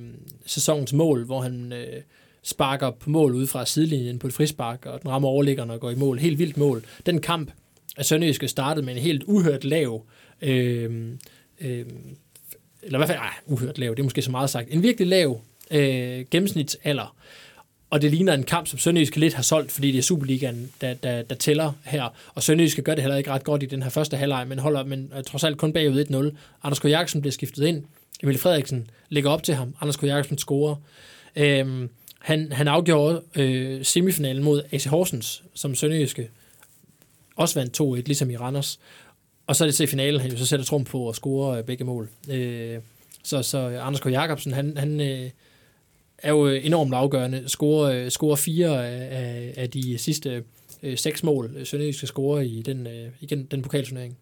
sæsonens mål, hvor han øh, sparker på mål ud fra sidelinjen på et frispark, og den rammer overliggerne og går i mål. Helt vildt mål. Den kamp af Sønderjyske startede med en helt uhørt lav, øh, øh, eller i hvert fald, ej, uhørt lav, det er måske så meget sagt, en virkelig lav øh, gennemsnitsalder. Og det ligner en kamp, som Sønderjyske lidt har solgt, fordi det er Superligaen, der, der, der tæller her. Og Sønderjyske gør det heller ikke ret godt i den her første halvleg, men holder men øh, trods alt kun bagud 1-0. Anders K. Jakobsen bliver skiftet ind. Emil Frederiksen lægger op til ham. Anders K. Jakobsen scorer. Øhm, han, han afgjorde øh, semifinalen mod AC Horsens, som Sønderjyske også vandt 2-1, ligesom i Randers. Og så er det til finalen, han jo så sætter trum på at score øh, begge mål. Øh, så, så Anders K. Jacobsen, han, han øh, er jo øh, enormt afgørende. Scorer, øh, scorer fire af, af de sidste øh, seks mål, øh, Sønderjysk skal score i den, øh, igen, den pokalturnering.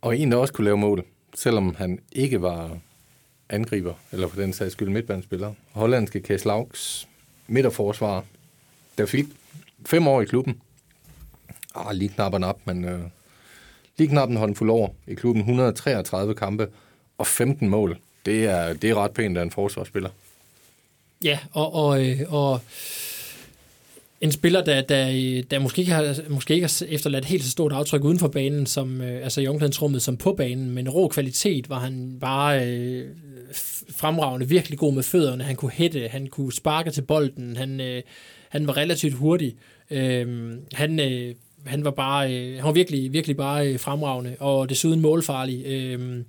Og en, der også kunne lave mål, selvom han ikke var angriber, eller for den sags skyld midtbanespiller. Hollandske Kees Lauks midterforsvar, der fik fem år i klubben. Ah, lige knap og men øh, lige knap en håndfuld år i klubben. 133 kampe og 15 mål det er, det er ret pænt af en forsvarsspiller.
Ja, og, og, øh, og en spiller, der, der, der måske, ikke har, måske ikke har efterladt helt så stort aftryk uden for banen, som, øh, altså i omklædningsrummet, som på banen, men rå kvalitet var han bare øh, fremragende, virkelig god med fødderne, han kunne hætte, han kunne sparke til bolden, han, øh, han var relativt hurtig, øh, han, øh, han var bare, øh, han var virkelig, virkelig bare øh, fremragende, og desuden målfarlig, øh,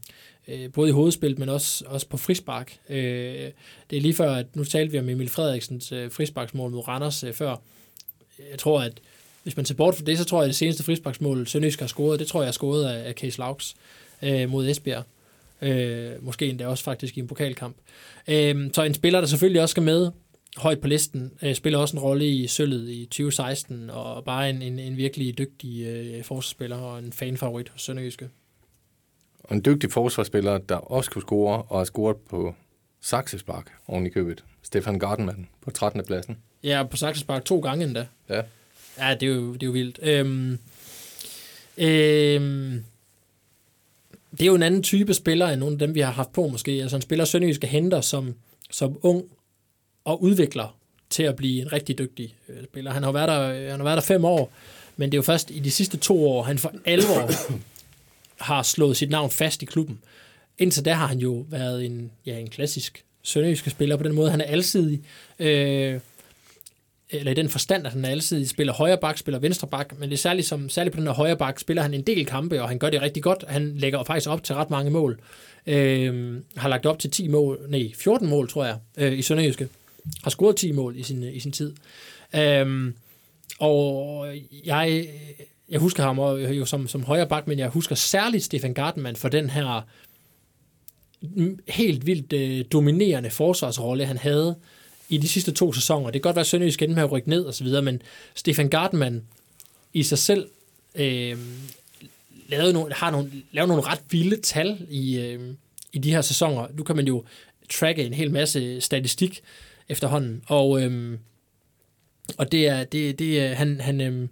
øh, både i hovedspil, men også, også på frispark. Øh, det er lige før, at nu talte vi om Emil Frederiksens øh, frisparksmål mod Randers øh, før. Jeg tror, at hvis man ser bort fra det, så tror jeg, at det seneste frisparksmål, Sønderjysk har scoret, det tror jeg er scoret af, af Case Laux øh, mod Esbjerg. Øh, måske endda også faktisk i en pokalkamp. Øh, så en spiller, der selvfølgelig også skal med højt på listen, øh, spiller også en rolle i sølvet i 2016, og bare en, en, en virkelig dygtig øh, forsvarsspiller og en fanfavorit hos Sønderjyske.
Og en dygtig forsvarsspiller, der også kunne score, og har scoret på Saxespark oven i købet. Stefan Gardenman på 13. pladsen.
Ja, på Saxespark to gange endda.
Ja.
Ja, det er jo, det er jo vildt. Øhm, øhm, det er jo en anden type spiller end nogle af dem, vi har haft på måske. Altså en spiller, Sønderjyske henter som, som ung og udvikler til at blive en rigtig dygtig øh, spiller. Han har, været der, han har været der fem år, men det er jo først i de sidste to år, han for alvor har slået sit navn fast i klubben. Indtil da har han jo været en, ja, en klassisk sønderjyske spiller på den måde. Han er alsidig, øh, eller i den forstand, at han er alsidig, spiller højre bak, spiller venstre bak, men det er særligt, som, særligt på den her højre bak, spiller han en del kampe, og han gør det rigtig godt. Han lægger faktisk op til ret mange mål. Øh, har lagt op til 10 mål, nej, 14 mål, tror jeg, øh, i Sønderjyske. Har scoret 10 mål i sin, i sin tid. Øhm, og jeg jeg husker ham jo som, som højre bak, men jeg husker særligt Stefan Gartenmann for den her helt vildt øh, dominerende forsvarsrolle, han havde i de sidste to sæsoner. Det kan godt være, at Sønderjysk endte med at rykke ned og så videre, men Stefan Gartenmann i sig selv øh, lavede nogle, har nogle, lavede nogle ret vilde tal i, øh, i de her sæsoner. Nu kan man jo tracke en hel masse statistik efterhånden, og, øhm, og det er, det, det er han, han, øhm,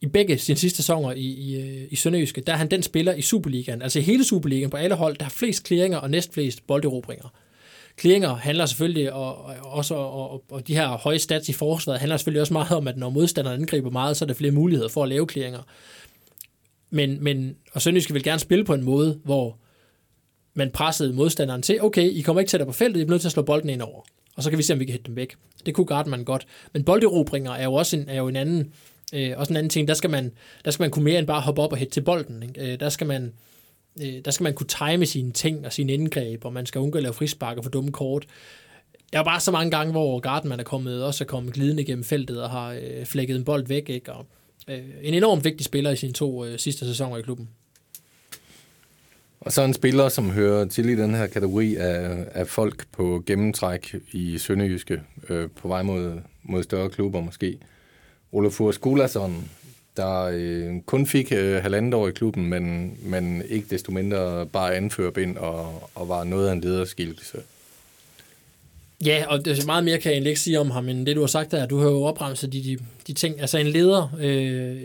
i begge sine sidste sæsoner i, i, øh, i Sønderjyske, der er han den spiller i Superligaen, altså i hele Superligaen på alle hold, der har flest clearinger og næstflest bolderobringer. Clearinger handler selvfølgelig og, og også og, og, de her høje stats i forsvaret handler selvfølgelig også meget om, at når modstanderen angriber meget, så er der flere muligheder for at lave clearinger. Men, men og Sønderjyske vil gerne spille på en måde, hvor man pressede modstanderen til, okay, I kommer ikke tættere på feltet, I bliver nødt til at slå bolden ind over. Og så kan vi se, om vi kan hætte dem væk. Det kunne Gardman godt. Men bolderobringer er jo også en, er jo en anden Øh, også en anden ting, der skal, man, der skal man kunne mere end bare hoppe op og hætte til bolden. Ikke? Øh, der, skal man, øh, der skal man kunne time sine ting og sine indgreb, og man skal undgå at lave frisparker for dumme kort. Der er bare så mange gange, hvor Garden er kommet, også er kommet glidende gennem feltet og har øh, flækket en bold væk, ikke? og øh, en enormt vigtig spiller i sine to øh, sidste sæsoner i klubben.
Og så en spiller, som hører til i den her kategori af, af folk på gennemtræk i Sønderjyske, øh, på vej mod, mod større klubber måske. Olafur Skolason, der øh, kun fik øh, halvandet år i klubben, men, men ikke desto mindre bare anførbind og, og var noget af en lederskikkelse.
Ja, og det er meget mere kan jeg egentlig ikke sige om ham, men det du har sagt er, at Du har jo opremset de, de, de ting. Altså en leder øh,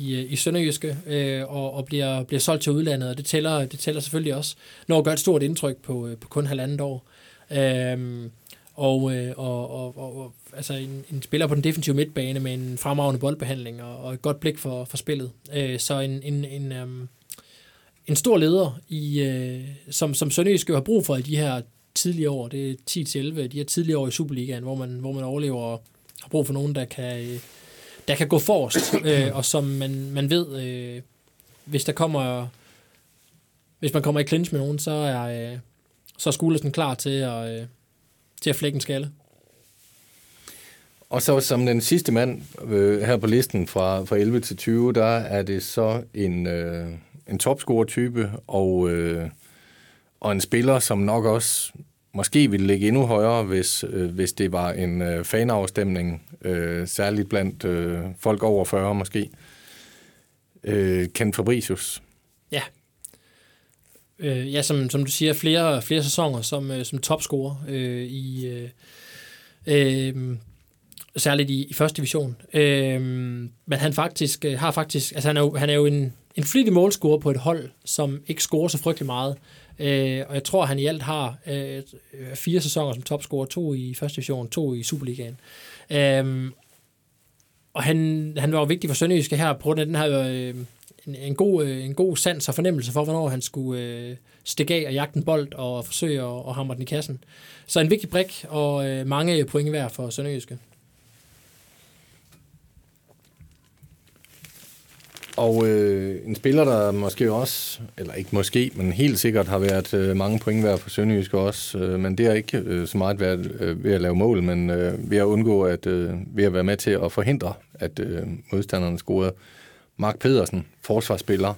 i, i Sønderjyske øh, og, og bliver, bliver solgt til udlandet, og det tæller, det tæller selvfølgelig også. Når at gøre et stort indtryk på, øh, på kun halvandet år. Øhm, øh, og, øh, og, og, og altså en, en spiller på den defensive midtbane med en fremragende boldbehandling og, og et godt blik for, for spillet. Øh, så en, en, en, um, en stor leder, i, øh, som, som Sønderjyske har brug for i de her tidlige år. Det er 10-11, de her tidlige år i Superligaen, hvor man, hvor man overlever og har brug for nogen, der kan, øh, der kan gå forrest, øh, og som man, man ved, øh, hvis der kommer hvis man kommer i clinch med nogen, så er, øh, så er Skulersen klar til at, øh, til at flække en skalle.
Og så som den sidste mand øh, her på listen fra, fra 11 til 20, der er det så en, øh, en topscorer-type og, øh, og en spiller, som nok også måske ville ligge endnu højere, hvis, øh, hvis det var en øh, fanafstemning, øh, særligt blandt øh, folk over 40 måske. Øh, Ken Fabricius.
Ja. Øh, ja, som, som du siger, flere, flere sæsoner som, øh, som topscorer øh, i... Øh, øh, særligt i, i første division. Øh, men han faktisk øh, har faktisk, altså han er jo, han er jo en, en flittig målscorer på et hold, som ikke scorer så frygtelig meget. Øh, og jeg tror, han i alt har øh, fire sæsoner som topscorer, to i første division, to i Superligaen. Øh, og han, han var jo vigtig for Sønderjyske her på grund af den her øh, en, en, god, øh, en god sans og fornemmelse for, hvornår han skulle øh, stikke af og jagte en bold og forsøge at, at hamre den i kassen. Så en vigtig brik og øh, mange point værd for Sønderjyske.
Og øh, en spiller, der måske også, eller ikke måske, men helt sikkert har været øh, mange point værd for Sønderjysk også, øh, men det har ikke øh, så meget været øh, ved at lave mål, men øh, ved at undgå, at øh, ved at være med til at forhindre, at øh, modstanderne scorede. Mark Pedersen, forsvarsspiller,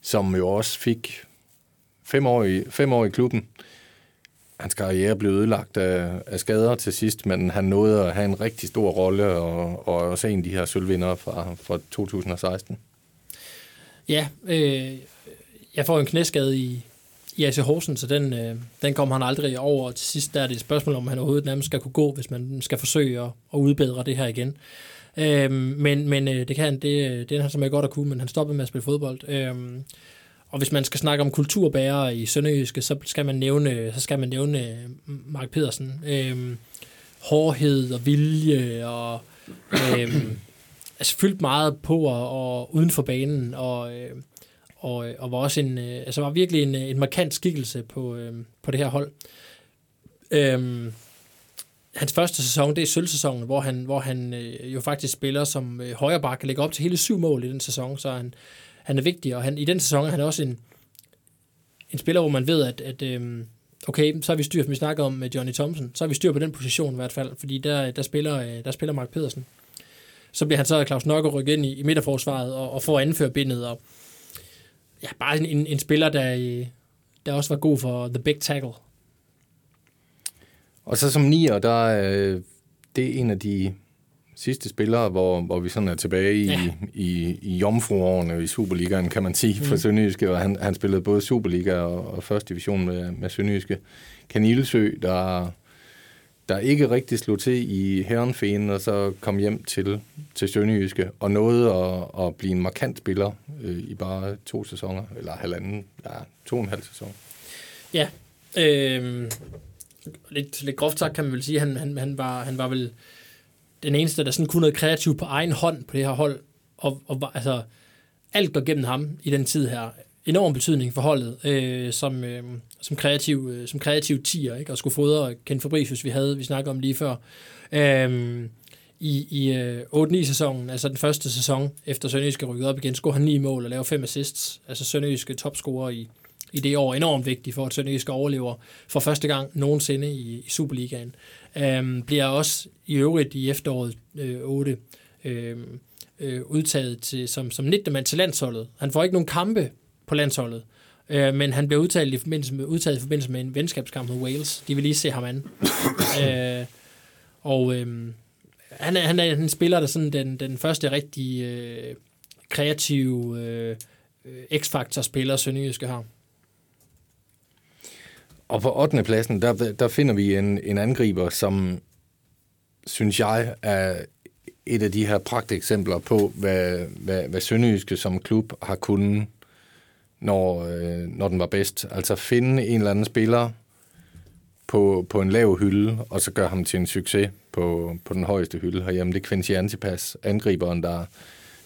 som jo også fik fem år i, fem år i klubben. Hans karriere blev ødelagt af, af skader til sidst, men han nåede at have en rigtig stor rolle, og, og også en af de her sølvvindere fra, fra 2016.
Ja, øh, jeg får en knæskade i, i AC Horsen, så den, øh, den kom han aldrig over. Og til sidst der er det et spørgsmål, om han overhovedet nærmest skal kunne gå, hvis man skal forsøge at, at udbedre det her igen. Øh, men men øh, det kan han, det, øh, det er han som er godt at kunne, men han stoppede med at spille fodbold. Øh, og hvis man skal snakke om kulturbærere i Sønderjyske, så skal man nævne, så skal man nævne øh, Mark Pedersen. Øhm, hårdhed og vilje og øhm, altså fyldt meget på og, og uden for banen og, øh, og, øh, og var også en, øh, altså var virkelig en, en markant skikkelse på, øh, på det her hold. Øhm, hans første sæson, det er sølvsæsonen, hvor han, hvor han øh, jo faktisk spiller som øh, højre bakke, lægger op til hele syv mål i den sæson, så han, han er vigtig, og han, i den sæson er han også en, en spiller, hvor man ved, at, at øh, okay, så har vi styr, som vi snakker om med Johnny Thompson, så har vi styr på den position i hvert fald, fordi der, der, spiller, øh, der spiller Mark Pedersen. Så bliver han så Claus Nokke rykket ind i, i midterforsvaret og, og får anført bindet, og ja, bare en, en spiller, der, øh, der også var god for the big tackle.
Og så som nier, der er det er en af de sidste spillere, hvor, hvor vi sådan er tilbage i, ja. i, i jomfruårene i Superligaen, kan man sige, for mm. Sønderjyske. Og han, han spillede både Superliga og, og første division med, med Sønderjyske. Kanilsø, der, der ikke rigtig slog til i Herrenfænen, og så kom hjem til, til Sønderjyske, og nåede at, at blive en markant spiller øh, i bare to sæsoner, eller halvanden, ja, to og en halv sæson.
Ja, øh, lidt, lidt groft sagt kan man vel sige, han, han, han, var, han var vel den eneste, der sådan kunne noget kreativt på egen hånd på det her hold, og, og altså, alt går gennem ham i den tid her. Enorm betydning for holdet, øh, som, øh, som, kreativ, øh, som kreativ tier, ikke? og skulle fodre Ken Fabricius, vi havde, vi snakkede om lige før. Øh, i, i øh, 8-9-sæsonen, altså den første sæson, efter Sønderjyske rykkede op igen, skulle han 9 mål og lave 5 assists. Altså Sønderjyske topscorer i, i det år. Enormt vigtigt for, at Sønderjyske overlever for første gang nogensinde i, i Superligaen. Øhm, bliver også i øvrigt i efteråret øh, 8 øhm, øh, udtaget til, som, som 19. mand til landsholdet. Han får ikke nogen kampe på landsholdet, øh, men han bliver udtaget i, forbindelse med, udtaget i forbindelse med en venskabskamp mod Wales. De vil lige se ham an. øh, og øh, han, er, han er en spiller, der sådan den, den første rigtig øh, kreative øh, X-Factor-spiller, Sønderjyske har.
Og på 8. pladsen, der, der finder vi en, en angriber, som synes jeg er et af de her pragteksempler på, hvad, hvad, hvad Sønderjyske som klub har kunnet, når, øh, når den var bedst. Altså finde en eller anden spiller på, på en lav hylde, og så gøre ham til en succes på, på den højeste hylde herhjemme. Det er Quincy Antipas, angriberen, der,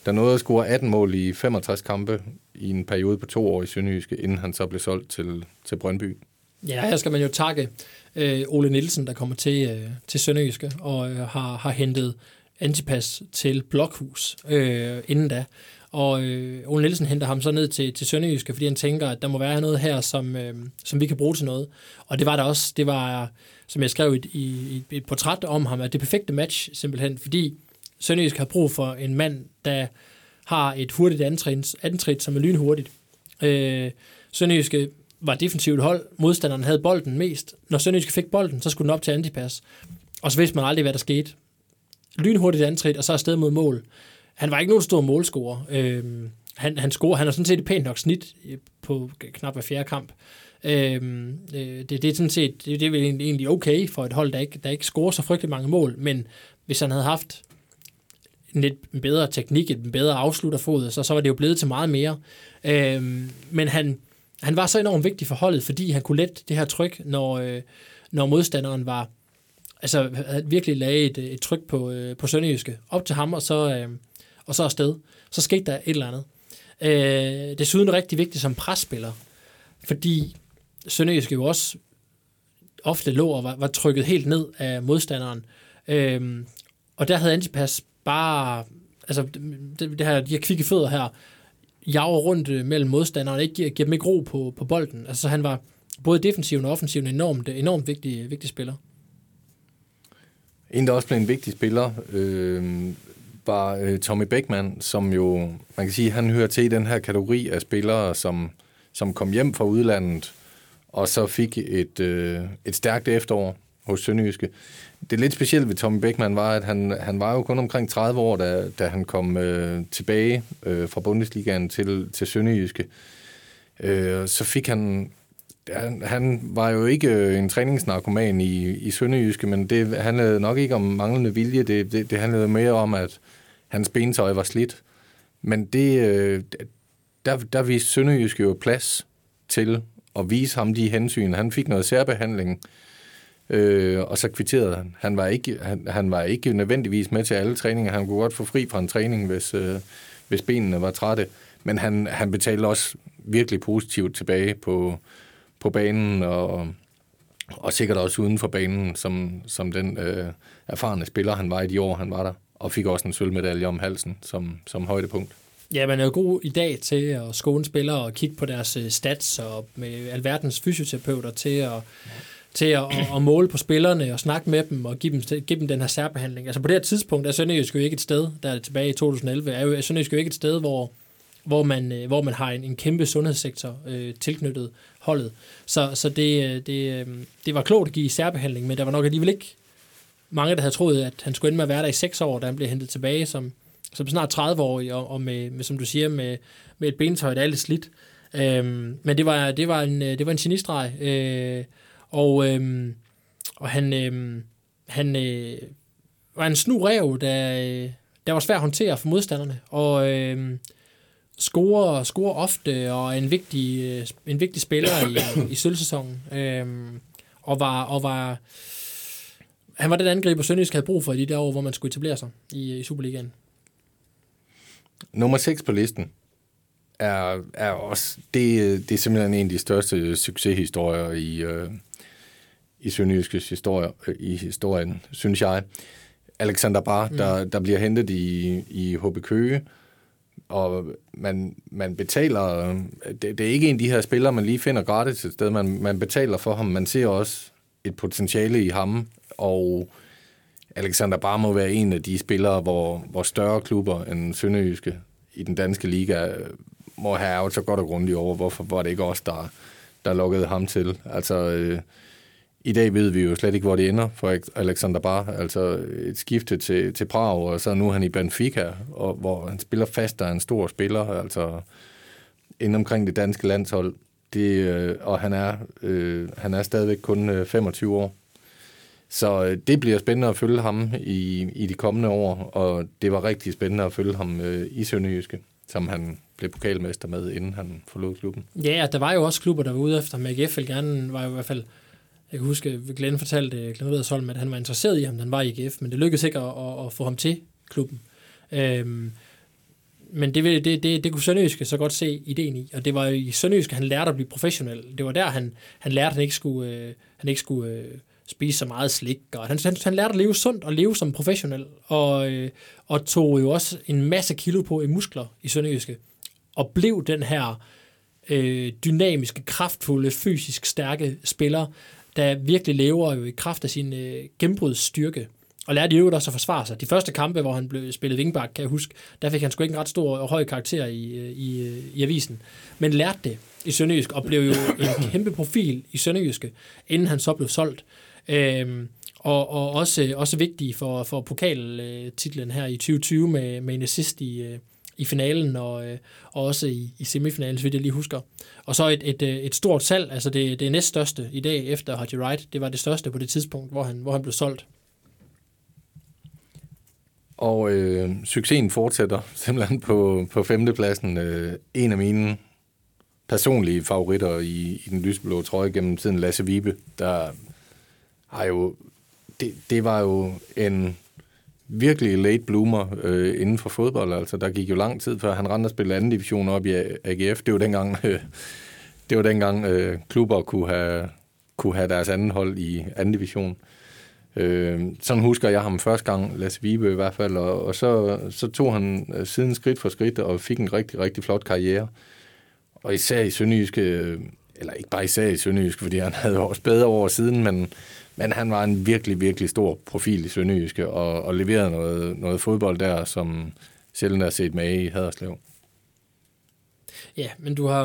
der nåede at score 18 mål i 65 kampe i en periode på to år i Sønderjyske, inden han så blev solgt til, til Brøndby.
Ja, her skal man jo takke øh, Ole Nielsen, der kommer til, øh, til Sønderjyske og øh, har, har hentet Antipas til Blokhus øh, inden da. Og øh, Ole Nielsen henter ham så ned til, til Sønderjyske, fordi han tænker, at der må være noget her, som, øh, som vi kan bruge til noget. Og det var der også. Det var, som jeg skrev i, i, i et portræt om ham, at det perfekte match simpelthen, fordi Sønderjysk har brug for en mand, der har et hurtigt antrit, antrit som er lynhurtigt. Øh, Sønderjyske var defensivt hold. Modstanderen havde bolden mest. Når Sønderjyske fik bolden, så skulle den op til antipas. Og så vidste man aldrig, hvad der skete. Lynhurtigt antrit, og så afsted mod mål. Han var ikke nogen stor målscorer. Øh, han, han, scorer, han har sådan set et pænt nok snit øh, på knap hver fjerde kamp. Øhm, øh, det, det er sådan set det, det er vel egentlig okay for et hold, der ikke, der ikke scorer så frygtelig mange mål, men hvis han havde haft en lidt bedre teknik, en bedre afslutterfod, så, så var det jo blevet til meget mere. Øhm, men han, han var så enormt vigtig for holdet, fordi han kunne lette det her tryk, når, øh, når modstanderen var altså havde virkelig lagde et, et tryk på, øh, på Sønderjyske op til ham, og så, øh, og så afsted. Så skete der et eller andet. Øh, desuden rigtig vigtigt som presspiller, fordi Sønderjyske jo også ofte lå og var, var trykket helt ned af modstanderen. Øh, og der havde Antipas bare, altså det, det her, de her kvikke fødder her, jager rundt øh, mellem modstanderne, ikke giver, giver dem ikke ro på, på bolden. Altså han var både defensiven og offensiven enormt, øh, enormt vigtig, øh, vigtig spiller.
En, der også blev en vigtig spiller, øh, var øh, Tommy Beckman, som jo, man kan sige, han hører til i den her kategori af spillere, som, som kom hjem fra udlandet, og så fik et, øh, et stærkt efterår hos Sønderjyske. Det lidt specielle ved Tommy Beckmann var, at han, han var jo kun omkring 30 år, da, da han kom øh, tilbage øh, fra Bundesligaen til, til Sønderjyske. Øh, så fik han... Han, han var jo ikke en træningsnarkoman i, i Sønderjyske, men det handlede nok ikke om manglende vilje. Det, det, det handlede mere om, at hans bentøj var slidt. Men det, øh, der, der viste Sønderjyske jo plads til at vise ham de hensyn. Han fik noget særbehandling, øh, Øh, og så kvitterede han. Han var, ikke, han, han var ikke nødvendigvis med til alle træninger. Han kunne godt få fri fra en træning, hvis, øh, hvis benene var trætte. Men han, han betalte også virkelig positivt tilbage på, på banen, og, og sikkert også uden for banen, som, som den øh, erfarne spiller, han var i de år, han var der. Og fik også en sølvmedalje om halsen som, som højdepunkt.
Ja, man er jo god i dag til at skåne spillere og kigge på deres øh, stats og med alverdens fysioterapeuter til at, til at, at, måle på spillerne og snakke med dem og give dem, give dem den her særbehandling. Altså på det her tidspunkt er Sønderjysk jo ikke et sted, der er tilbage i 2011, er jo Sønderjysk jo ikke et sted, hvor, hvor, man, øh, hvor man har en, en kæmpe sundhedssektor øh, tilknyttet holdet. Så, så det, øh, det, øh, det var klogt at give særbehandling, men der var nok alligevel ikke mange, der havde troet, at han skulle ende med at være der i seks år, da han blev hentet tilbage som, som snart 30-årig, og, og med, med, som du siger, med, med et bentøj, der er lidt slidt. Øhm, men det var, det var en, det var en genistreg, øh, og, øhm, og han, øhm, han øh, var en snu rev, der, øh, der var svært at håndtere for modstanderne, og øh, scorer, scorer ofte, og er en vigtig, øh, en vigtig spiller i, i sølvsæsonen, Øh, og var, og var han var den angriber, Sønderjysk havde brug for i de der år, hvor man skulle etablere sig i, i Superligaen.
Nummer 6 på listen er, er også, det, det er simpelthen en af de største succeshistorier i, øh, i Sønderjyskes historie, øh, i historien, synes jeg. Alexander Bar, mm. der, der bliver hentet i, i HB Køge, og man, man betaler, det, det er ikke en af de her spillere, man lige finder gratis et sted, man, man betaler for ham, man ser også et potentiale i ham, og Alexander bare må være en af de spillere, hvor, hvor større klubber end Sønderjyske i den danske liga øh, må have ærget så godt og grundigt over, hvorfor var det ikke os, der, der lukkede ham til. Altså, øh, i dag ved vi jo slet ikke, hvor det ender for Alexander Bar. Altså et skifte til, til Prag, og så nu er han i Benfica, og, hvor han spiller fast, der er en stor spiller, altså inden omkring det danske landshold. Det, øh, og han er, øh, han er stadigvæk kun øh, 25 år. Så øh, det bliver spændende at følge ham i, i de kommende år, og det var rigtig spændende at følge ham øh, i Sønderjyske, som han blev pokalmester med, inden han forlod klubben.
Ja, der var jo også klubber, der var ude efter ham. AGF ville gerne, var jo i hvert fald, jeg kan huske, Glenn fortalte Glenn Redersholm, at han var interesseret i ham, han var i IGF, men det lykkedes ikke at, at, at få ham til klubben. Øhm, men det, det, det, det kunne Sønderjyske så godt se ideen i, og det var i Sønderjyske, han lærte at blive professionel. Det var der, han, han lærte, at han ikke skulle, øh, han ikke skulle øh, spise så meget slik, og han, han, han lærte at leve sundt og leve som professionel, og, øh, og tog jo også en masse kilo på i muskler i Sønderjyske, og blev den her øh, dynamiske, kraftfulde, fysisk stærke spiller, der virkelig lever jo i kraft af sin øh, gennembrudsstyrke. Og lærte jo også at forsvare sig. De første kampe, hvor han blev spillet vingbak, kan jeg huske, der fik han sgu ikke en ret stor og høj karakter i, øh, i, øh, i avisen. Men lærte det i Sønderjysk, og blev jo en kæmpe profil i Sønderjyske, inden han så blev solgt. Øhm, og, og også, også vigtig for, for pokaltitlen her i 2020 med, med en assist i, øh, i finalen og, øh, og også i, i semifinalen, så vidt jeg lige husker. Og så et, et, øh, et stort salg, altså det, det næststørste i dag efter Haji Wright, det var det største på det tidspunkt, hvor han, hvor han blev solgt.
Og øh, succesen fortsætter simpelthen på, på femtepladsen. Øh, en af mine personlige favoritter i, i den lysblå trøje gennem tiden, Lasse Vibe, der har jo... Det, det var jo en virkelig late bloomer øh, inden for fodbold. Altså, der gik jo lang tid, før han rendte og spillede anden division op i AGF. Det var dengang, øh, det var dengang øh, klubber kunne have, kunne have deres anden hold i anden division. Øh, sådan husker jeg ham første gang, Lasse Vibe i hvert fald, og, og så, så tog han øh, siden skridt for skridt og fik en rigtig, rigtig flot karriere. Og især i Sønderjyske, øh, eller ikke bare især i Sønderjyske, fordi han havde også bedre over siden, men men han var en virkelig, virkelig stor profil i Sønderjyske, og, og leverede noget, noget fodbold der, som sjældent er set med i Haderslev.
Ja, men du har,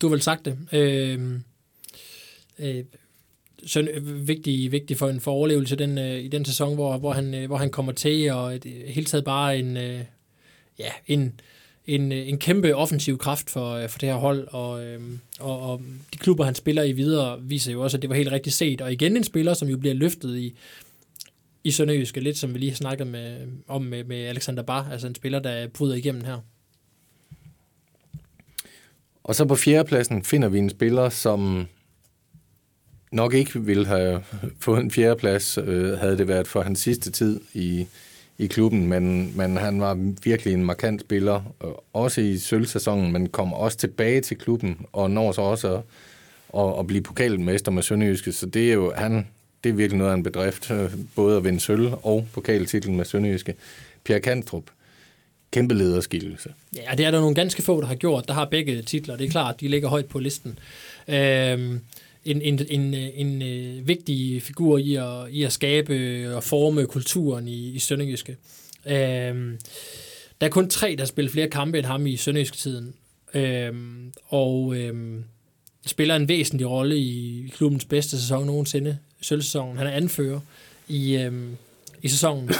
du har vel sagt det. Øh, øh, søn, vigtig, vigtig for en for overlevelse den, øh, i den sæson, hvor, hvor, han, øh, hvor han kommer til, og et, helt taget bare en, øh, ja, en, en, øh, en kæmpe offensiv kraft for, øh, for det her hold, og, øhm, og, og de klubber, han spiller i videre, viser jo også, at det var helt rigtigt set. Og igen en spiller, som jo bliver løftet i, i Sønderjyske, lidt som vi lige har snakket med, om med, med Alexander Bar, altså en spiller, der bryder igennem her.
Og så på fjerdepladsen finder vi en spiller, som nok ikke ville have fået en fjerdeplads, øh, havde det været for hans sidste tid i, i klubben, men, men han var virkelig en markant spiller, øh, også i sølvsæsonen, men kom også tilbage til klubben, og når så også at, at, at blive pokalmester med Sønderjyske, så det er jo, han, det er virkelig noget af en bedrift, øh, både at vinde sølv og pokaltitlen med Sønderjyske. Pierre Kantrup, kæmpe lederskillelse.
Ja, det er der nogle ganske få, der har gjort. Der har begge titler, det er klart, de ligger højt på listen. Øhm, en, en, en, en, en øh, vigtig figur i at, i at skabe og forme kulturen i, i Sønderjyske. Øhm, der er kun tre, der spiller flere kampe end ham i Sønderjyske-tiden. Øhm, og øhm, spiller en væsentlig rolle i klubbens bedste sæson nogensinde, sølvsæsonen. Han er anfører i, øhm, i sæsonen.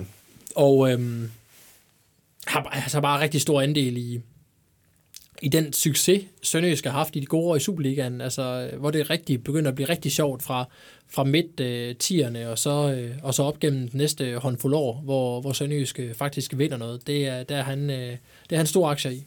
og øhm, har, har bare rigtig stor andel i, i den succes, Sønderjysk har haft i de gode år i Superligaen, altså, hvor det rigtig begynder at blive rigtig sjovt fra, fra midt øh, tierne og så, øh, og så op gennem den næste håndfuld år, hvor, hvor Sønderjysk faktisk vinder noget. Det er, der er han, øh, det er han stor aktier i.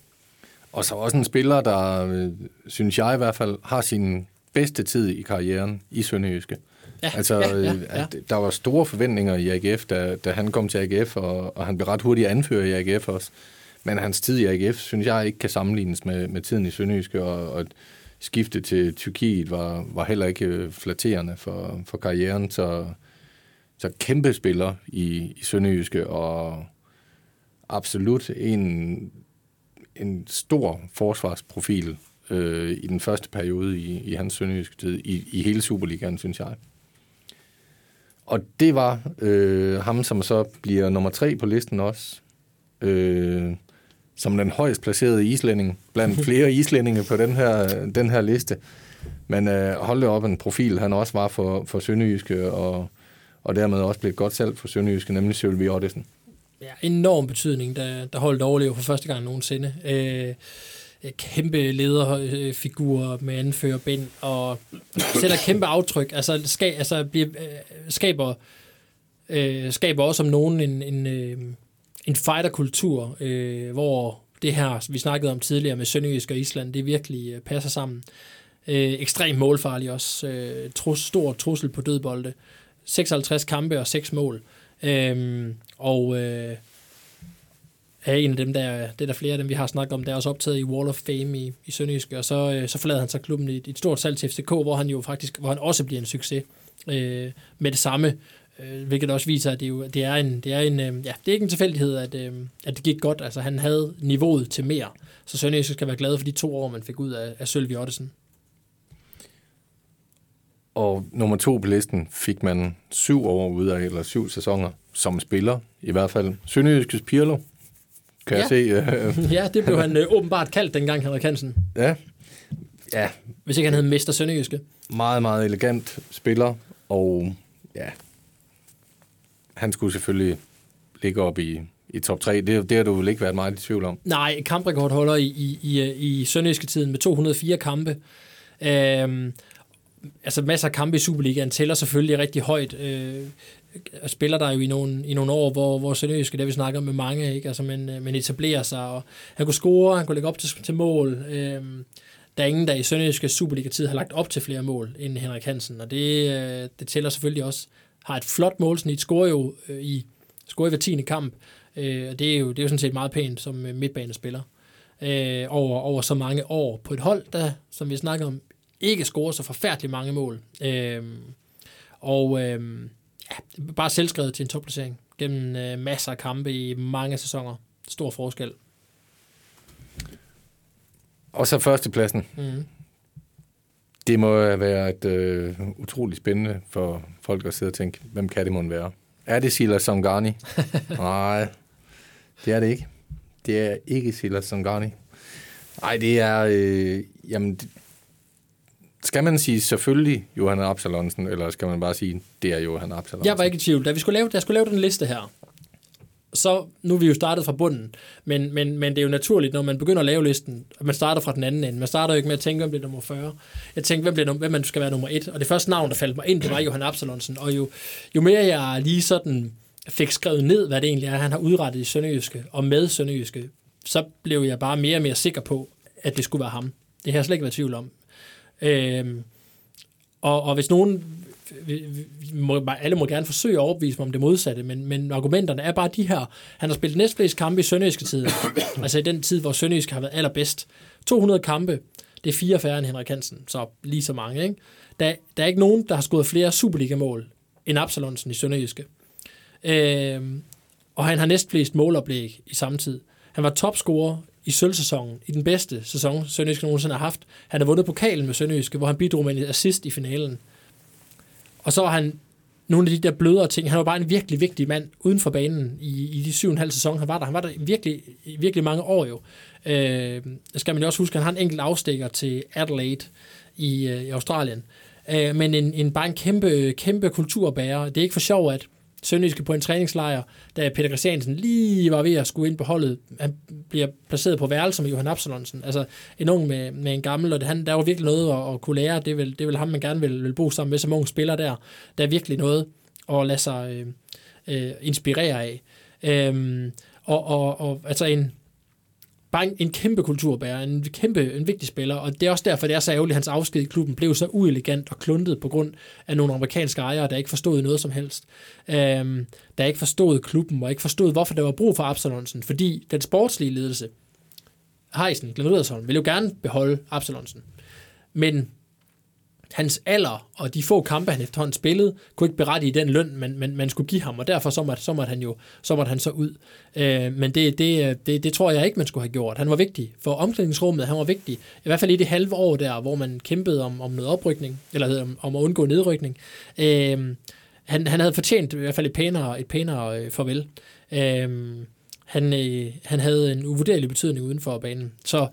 Og så også en spiller, der, øh, synes jeg i hvert fald, har sin bedste tid i karrieren i Sønderjyske. Ja, altså, ja, ja, øh, ja. At der var store forventninger i AGF, da, da han kom til AGF, og, og han blev ret hurtigt anfører i AGF også. Men hans tid i AGF, synes jeg, ikke kan sammenlignes med, med tiden i Sønderjyske, og, og skifte til Tyrkiet var, var heller ikke øh, flatterende for, for karrieren. Så, så kæmpe spiller i, i Sønderjyske, og absolut en, en stor forsvarsprofil øh, i den første periode i, i hans sønderjyske tid, i, i hele Superligaen, synes jeg. Og det var øh, ham, som så bliver nummer tre på listen også. Øh, som den højst placerede islænding, blandt flere islændinge på den her, den her liste. Men øh, hold det op en profil, han også var for, for Sønderjyske, og, og dermed også blev et godt salg for Sønderjyske, nemlig Sølvi Ottesen.
Ja, enorm betydning, der, der holdt overlever for første gang nogensinde. Øh, kæmpe lederfigur med anfører bind, og sætter kæmpe aftryk. Altså, ska, altså bliver, øh, skaber, øh, skaber også om nogen en, en, øh, en fighterkultur, øh, hvor det her, vi snakkede om tidligere med Sønderjysk og Island, det virkelig øh, passer sammen. Øh, ekstremt målfarlig også. Øh, trus, stor trussel på dødbolde. 56 kampe og 6 mål. Øh, og øh, er en af dem, der, det er der flere af dem, vi har snakket om, der er også optaget i Wall of Fame i, i Sønderjysk, og så, øh, så forlader han sig klubben i, et, et stort salg til FCK, hvor han jo faktisk, hvor han også bliver en succes øh, med det samme, øh, hvilket også viser, at det, jo, det er en, det er en, øh, ja, det er ikke en tilfældighed, at, øh, at det gik godt, altså han havde niveauet til mere, så Sønderjysk skal være glad for de to år, man fik ud af, af Sølvi Ottesen.
Og nummer to på listen fik man syv år ud af, eller syv sæsoner, som spiller, i hvert fald. Sønderjyskes Pirlo, kan ja. jeg
se. Uh, ja, det blev han uh, åbenbart kaldt dengang, Henrik Hansen.
Ja. ja.
Hvis ikke han hed Mester Sønderjyske.
Meget, meget elegant spiller, og ja, han skulle selvfølgelig ligge op i, i top 3. Det, det har du vel ikke været meget i tvivl om?
Nej, kamprekordholder i, i, i, i Sønderjyske tiden med 204 kampe. Øhm, altså masser af kampe i Superligaen tæller selvfølgelig rigtig højt. Øh, spiller der jo i nogle, i nogle år, hvor, hvor Sønderjyske, der vi snakker med mange, ikke? Altså, men, øh, men etablerer sig, og han kunne score, han kunne lægge op til, til mål. Øhm, der er ingen, der i Sønderjyske Superliga-tid har lagt op til flere mål end Henrik Hansen, og det, øh, det tæller selvfølgelig også. Har et flot målsnit, scorer jo øh, i, scorer i hver tiende kamp, øh, og det er, jo, det er jo sådan set meget pænt som øh, midtbanespiller. Øh, over, over så mange år på et hold, der, som vi snakker om, ikke scorer så forfærdeligt mange mål. Øh, og øh, ja, bare selvskrevet til en topplacering gennem øh, masser af kampe i mange sæsoner. Stor forskel.
Og så førstepladsen. Mm. Det må være et øh, utroligt spændende for folk at sidde og tænke, hvem kan det må være? Er det Silas Songani? Nej, det er det ikke. Det er ikke Silas Songani. Nej, det er... Øh, jamen, det, skal man sige selvfølgelig Johan Absalonsen, eller skal man bare sige, det er Johan Absalonsen?
Jeg var ikke i tvivl. Da vi skulle lave, da jeg skulle lave den liste her, så nu er vi jo startet fra bunden, men, men, men det er jo naturligt, når man begynder at lave listen, at man starter fra den anden ende. Man starter jo ikke med at tænke, hvem bliver nummer 40. Jeg tænkte, hvem, bliver, hvem man skal være nummer 1. Og det første navn, der faldt mig ind, det var Johan Absalonsen. Og jo, jo mere jeg lige sådan fik skrevet ned, hvad det egentlig er, han har udrettet i Sønderjyske og med Sønderjyske, så blev jeg bare mere og mere sikker på, at det skulle være ham. Det har jeg slet ikke været i tvivl om. Øhm, og, og hvis nogen, vi, vi må, alle må gerne forsøge at overbevise mig om det modsatte, men, men argumenterne er bare de her. Han har spillet næstflest kampe i Sønderjyske tid, altså i den tid, hvor Sønderjyske har været allerbedst. 200 kampe, det er fire færre end Henrik Hansen, så lige så mange. Ikke? Der, der er ikke nogen, der har scoret flere Superliga-mål end Absalonsen i Sønderjyske. Øhm, og han har næstflest måloplæg i samme tid. Han var topscorer i sølvsæsonen, i den bedste sæson, Sønderjyske nogensinde har haft. Han har vundet pokalen med Sønderjyske, hvor han bidrog med en assist i finalen. Og så var han nogle af de der blødere ting. Han var bare en virkelig vigtig mand uden for banen i, i de syv og en halv sæson, han var der. Han var der virkelig, virkelig mange år jo. Øh, skal man jo også huske, at han har en enkelt afstikker til Adelaide i, øh, i Australien. Øh, men en, en, bare en kæmpe, kæmpe kulturbærer. Det er ikke for sjov, at Sønderjyske på en træningslejr, da Peter Christiansen lige var ved at skulle ind på holdet. Han bliver placeret på værelse med Johan Absalonsen. Altså en ung med, med en gammel, og det, han, der var virkelig noget at, at kunne lære. Det er, vel, det er vel ham, man gerne vil, vil bo sammen med som ung spiller der. Der er virkelig noget at lade sig øh, øh, inspirere af. Øhm, og, og, og altså en, bare en, en kæmpe kulturbærer, en kæmpe, en vigtig spiller, og det er også derfor, det er så ærgerligt, at hans afsked i klubben blev så uelegant og kluntet på grund af nogle amerikanske ejere, der ikke forstod noget som helst. Øhm, der ikke forstod klubben, og ikke forstod, hvorfor der var brug for Absalonsen, fordi den sportslige ledelse, Heisen, Glenn Riddersholm, ville jo gerne beholde Absalonsen. Men hans alder og de få kampe, han efterhånden spillede, kunne ikke berette i den løn, man, man, man skulle give ham, og derfor så måtte, så måtte han jo så, måtte han så ud. Øh, men det, det, det, det tror jeg ikke, man skulle have gjort. Han var vigtig for omklædningsrummet, han var vigtig, i hvert fald i det halve år der, hvor man kæmpede om, om noget oprykning, eller om, om at undgå nedrykning. Øh, han, han havde fortjent i hvert fald et pænere, et pænere øh, farvel. Øh, han, øh, han havde en uvurderlig betydning uden for banen. Så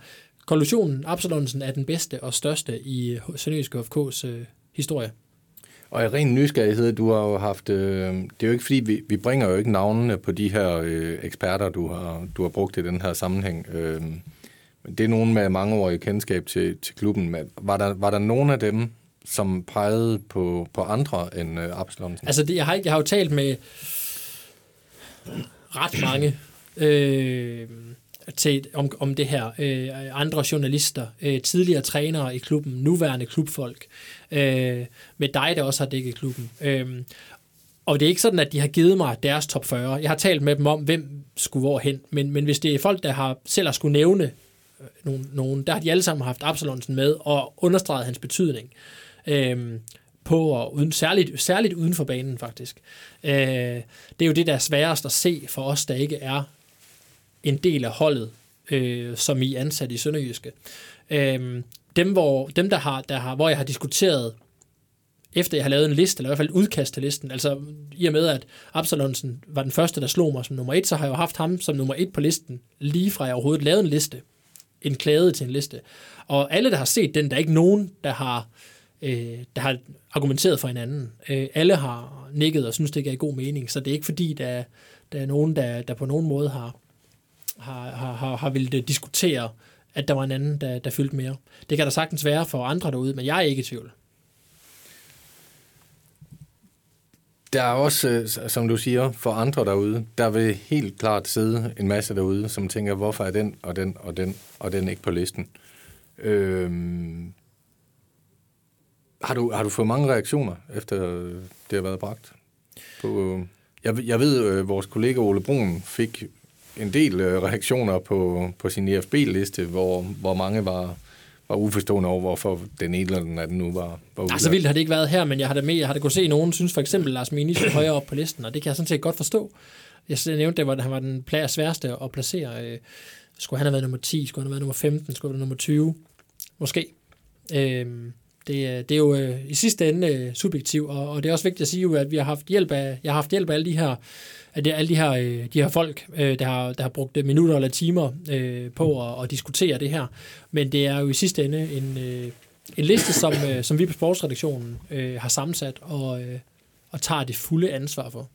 konklusionen, Absalonsen er den bedste og største i Sønderjyske FK's øh, historie.
Og i ren nysgerrighed, du har jo haft... Øh, det er jo ikke fordi, vi, vi bringer jo ikke navnene på de her øh, eksperter, du har, du har brugt i den her sammenhæng. Øh, men det er nogen med mangeårig kendskab til, til klubben. Men var der, var der nogen af dem, som pegede på, på andre end øh, Absalonsen?
Altså, det, jeg, har, jeg har jo talt med ret mange øh, til, om, om det her. Øh, andre journalister, øh, tidligere trænere i klubben, nuværende klubfolk, øh, med dig, der også har dækket klubben. Øh, og det er ikke sådan, at de har givet mig deres top 40. Jeg har talt med dem om, hvem skulle hvor hen. Men, men hvis det er folk, der har selv har skulle nævne øh, nogen, nogen, der har de alle sammen haft Absalonsen med og understreget hans betydning. Øh, på, og uden, særligt, særligt uden for banen faktisk. Øh, det er jo det, der er sværest at se for os, der ikke er en del af holdet, øh, som I er ansat i Sønderjyske. Øh, dem, hvor, dem der har, der har, hvor jeg har diskuteret, efter jeg har lavet en liste, eller i hvert fald et udkast til listen, altså i og med, at Absalonsen var den første, der slog mig som nummer et, så har jeg jo haft ham som nummer et på listen, lige fra jeg overhovedet lavede en liste, en klæde til en liste. Og alle, der har set den, der er ikke nogen, der har, øh, der har argumenteret for hinanden. Øh, alle har nikket og synes, det giver god mening, så det er ikke fordi, der, der er nogen, der, der på nogen måde har, har, har, har, har ville diskutere, at der var en anden, der, der fyldte mere. Det kan der sagtens være for andre derude, men jeg er ikke i tvivl.
Der er også, øh, som du siger, for andre derude, der vil helt klart sidde en masse derude, som tænker, hvorfor er den og den og den og den ikke på listen? Øhm, har, du, har du fået mange reaktioner, efter øh, det har været bragt? På, øh, jeg, jeg ved, øh, vores kollega Ole Brun fik en del øh, reaktioner på, på sin EFB-liste, hvor, hvor mange var, var uforstående over, hvorfor den ene eller den anden nu var, var
ude. så vildt har det ikke været her, men jeg har da med, jeg har da kunnet se, nogen synes for eksempel Lars Mini er højere op på listen, og det kan jeg sådan set godt forstå. Jeg nævnte, at han var den plads sværeste at placere. Øh, skulle han have været nummer 10, skulle han have været nummer 15, skulle han have været nummer 20? Måske. Øhm, det, øh, det er jo øh, i sidste ende øh, subjektivt, og, og det er også vigtigt at sige, jo, at vi har haft hjælp af, jeg har haft hjælp af alle de her at det er alle de her, øh, de her folk, øh, der, har, der har brugt øh, minutter eller timer øh, på at, at diskutere det her. Men det er jo i sidste ende en, øh, en liste, som, øh, som vi på sportsredaktionen øh, har sammensat og, øh, og tager det fulde ansvar for.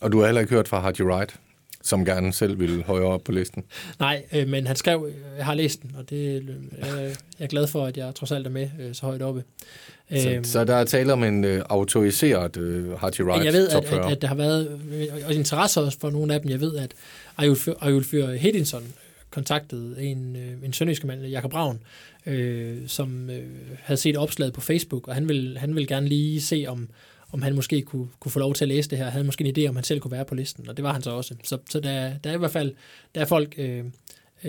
Og du har heller ikke hørt fra Hardy Wright, som gerne selv ville højere op på listen?
Nej, øh, men han skrev, jeg har læst den, og det, øh, jeg er glad for, at jeg trods alt er med øh, så højt oppe.
Så, øhm, så der er tale om en øh, autoriseret øh, Hardy Wright
Jeg ved, at, at, at der har været og interesse også for nogle af dem. Jeg ved, at Ayulfyr Hedinson kontaktede en, øh, en sønderjyske mand, Jakob Braun, øh, som øh, havde set opslaget på Facebook, og han ville, han ville gerne lige se, om, om han måske kunne, kunne få lov til at læse det her. Han havde måske en idé, om han selv kunne være på listen, og det var han så også. Så, så der, der er i hvert fald der er folk øh,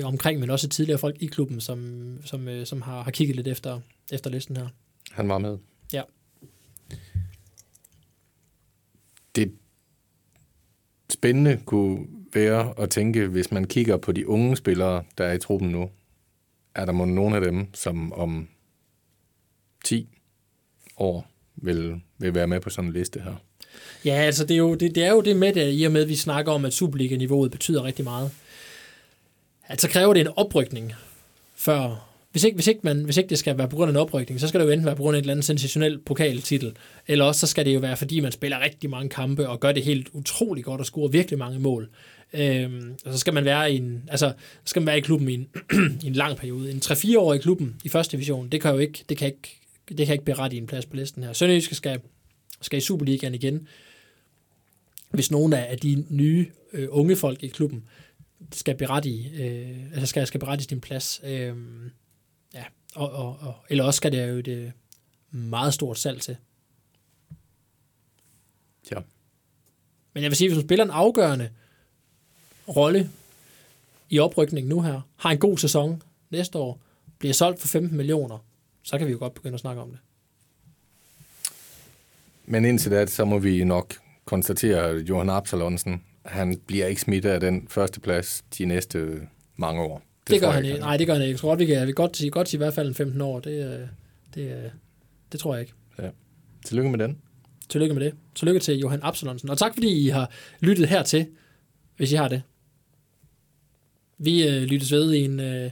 omkring, men også tidligere folk i klubben, som, som, øh, som har, har kigget lidt efter, efter listen her.
Han var med.
Ja.
Det spændende kunne være at tænke, hvis man kigger på de unge spillere, der er i truppen nu, er der måske nogle af dem, som om 10 år vil, vil være med på sådan en liste her?
Ja, altså det er jo det, det, er jo det med det, i og med, at vi snakker om, at Superliga-niveauet betyder rigtig meget. Altså kræver det en oprykning, før hvis ikke, hvis, ikke man, hvis ikke det skal være på grund af en oprykning, så skal det jo enten være på grund af et eller andet sensationel pokaltitel, eller også så skal det jo være, fordi man spiller rigtig mange kampe og gør det helt utrolig godt og scorer virkelig mange mål. Øhm, og så skal man være i en, altså, skal man være i klubben i en, i en lang periode. En 3-4 år i klubben i første division, det kan jo ikke, det kan ikke, det kan ikke berette i en plads på listen her. Sønderjyske skal, skal i Superligaen igen. Hvis nogle af de nye øh, unge folk i klubben skal berette i, øh, altså skal, skal berette i din plads. Øh, Ja, og, og, og, eller også skal det jo et øh, meget stort salg til.
Ja.
Men jeg vil sige, hvis du spiller en afgørende rolle i oprykningen nu her, har en god sæson næste år, bliver solgt for 15 millioner, så kan vi jo godt begynde at snakke om det.
Men indtil da, så må vi nok konstatere, at Johan Absalonsen, han bliver ikke smittet af den første plads de næste mange år.
Det, det gør han ikke. Nej, det gør han ikke. Jeg tror godt, vi kan, vi godt, sige, godt sige i hvert fald en 15 år. Det, det, det tror jeg ikke.
Ja. Tillykke med den.
Tillykke med det. Tillykke til Johan Absalonsen. Og tak fordi I har lyttet hertil, hvis I har det. Vi øh, lyttes ved i en, øh,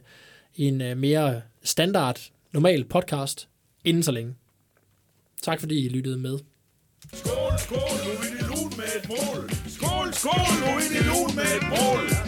i en øh, mere standard, normal podcast inden så længe. Tak fordi I lyttede med.
Skål, skål, nu er det lun med et mål. Skål, skål, nu er det lun med et mål.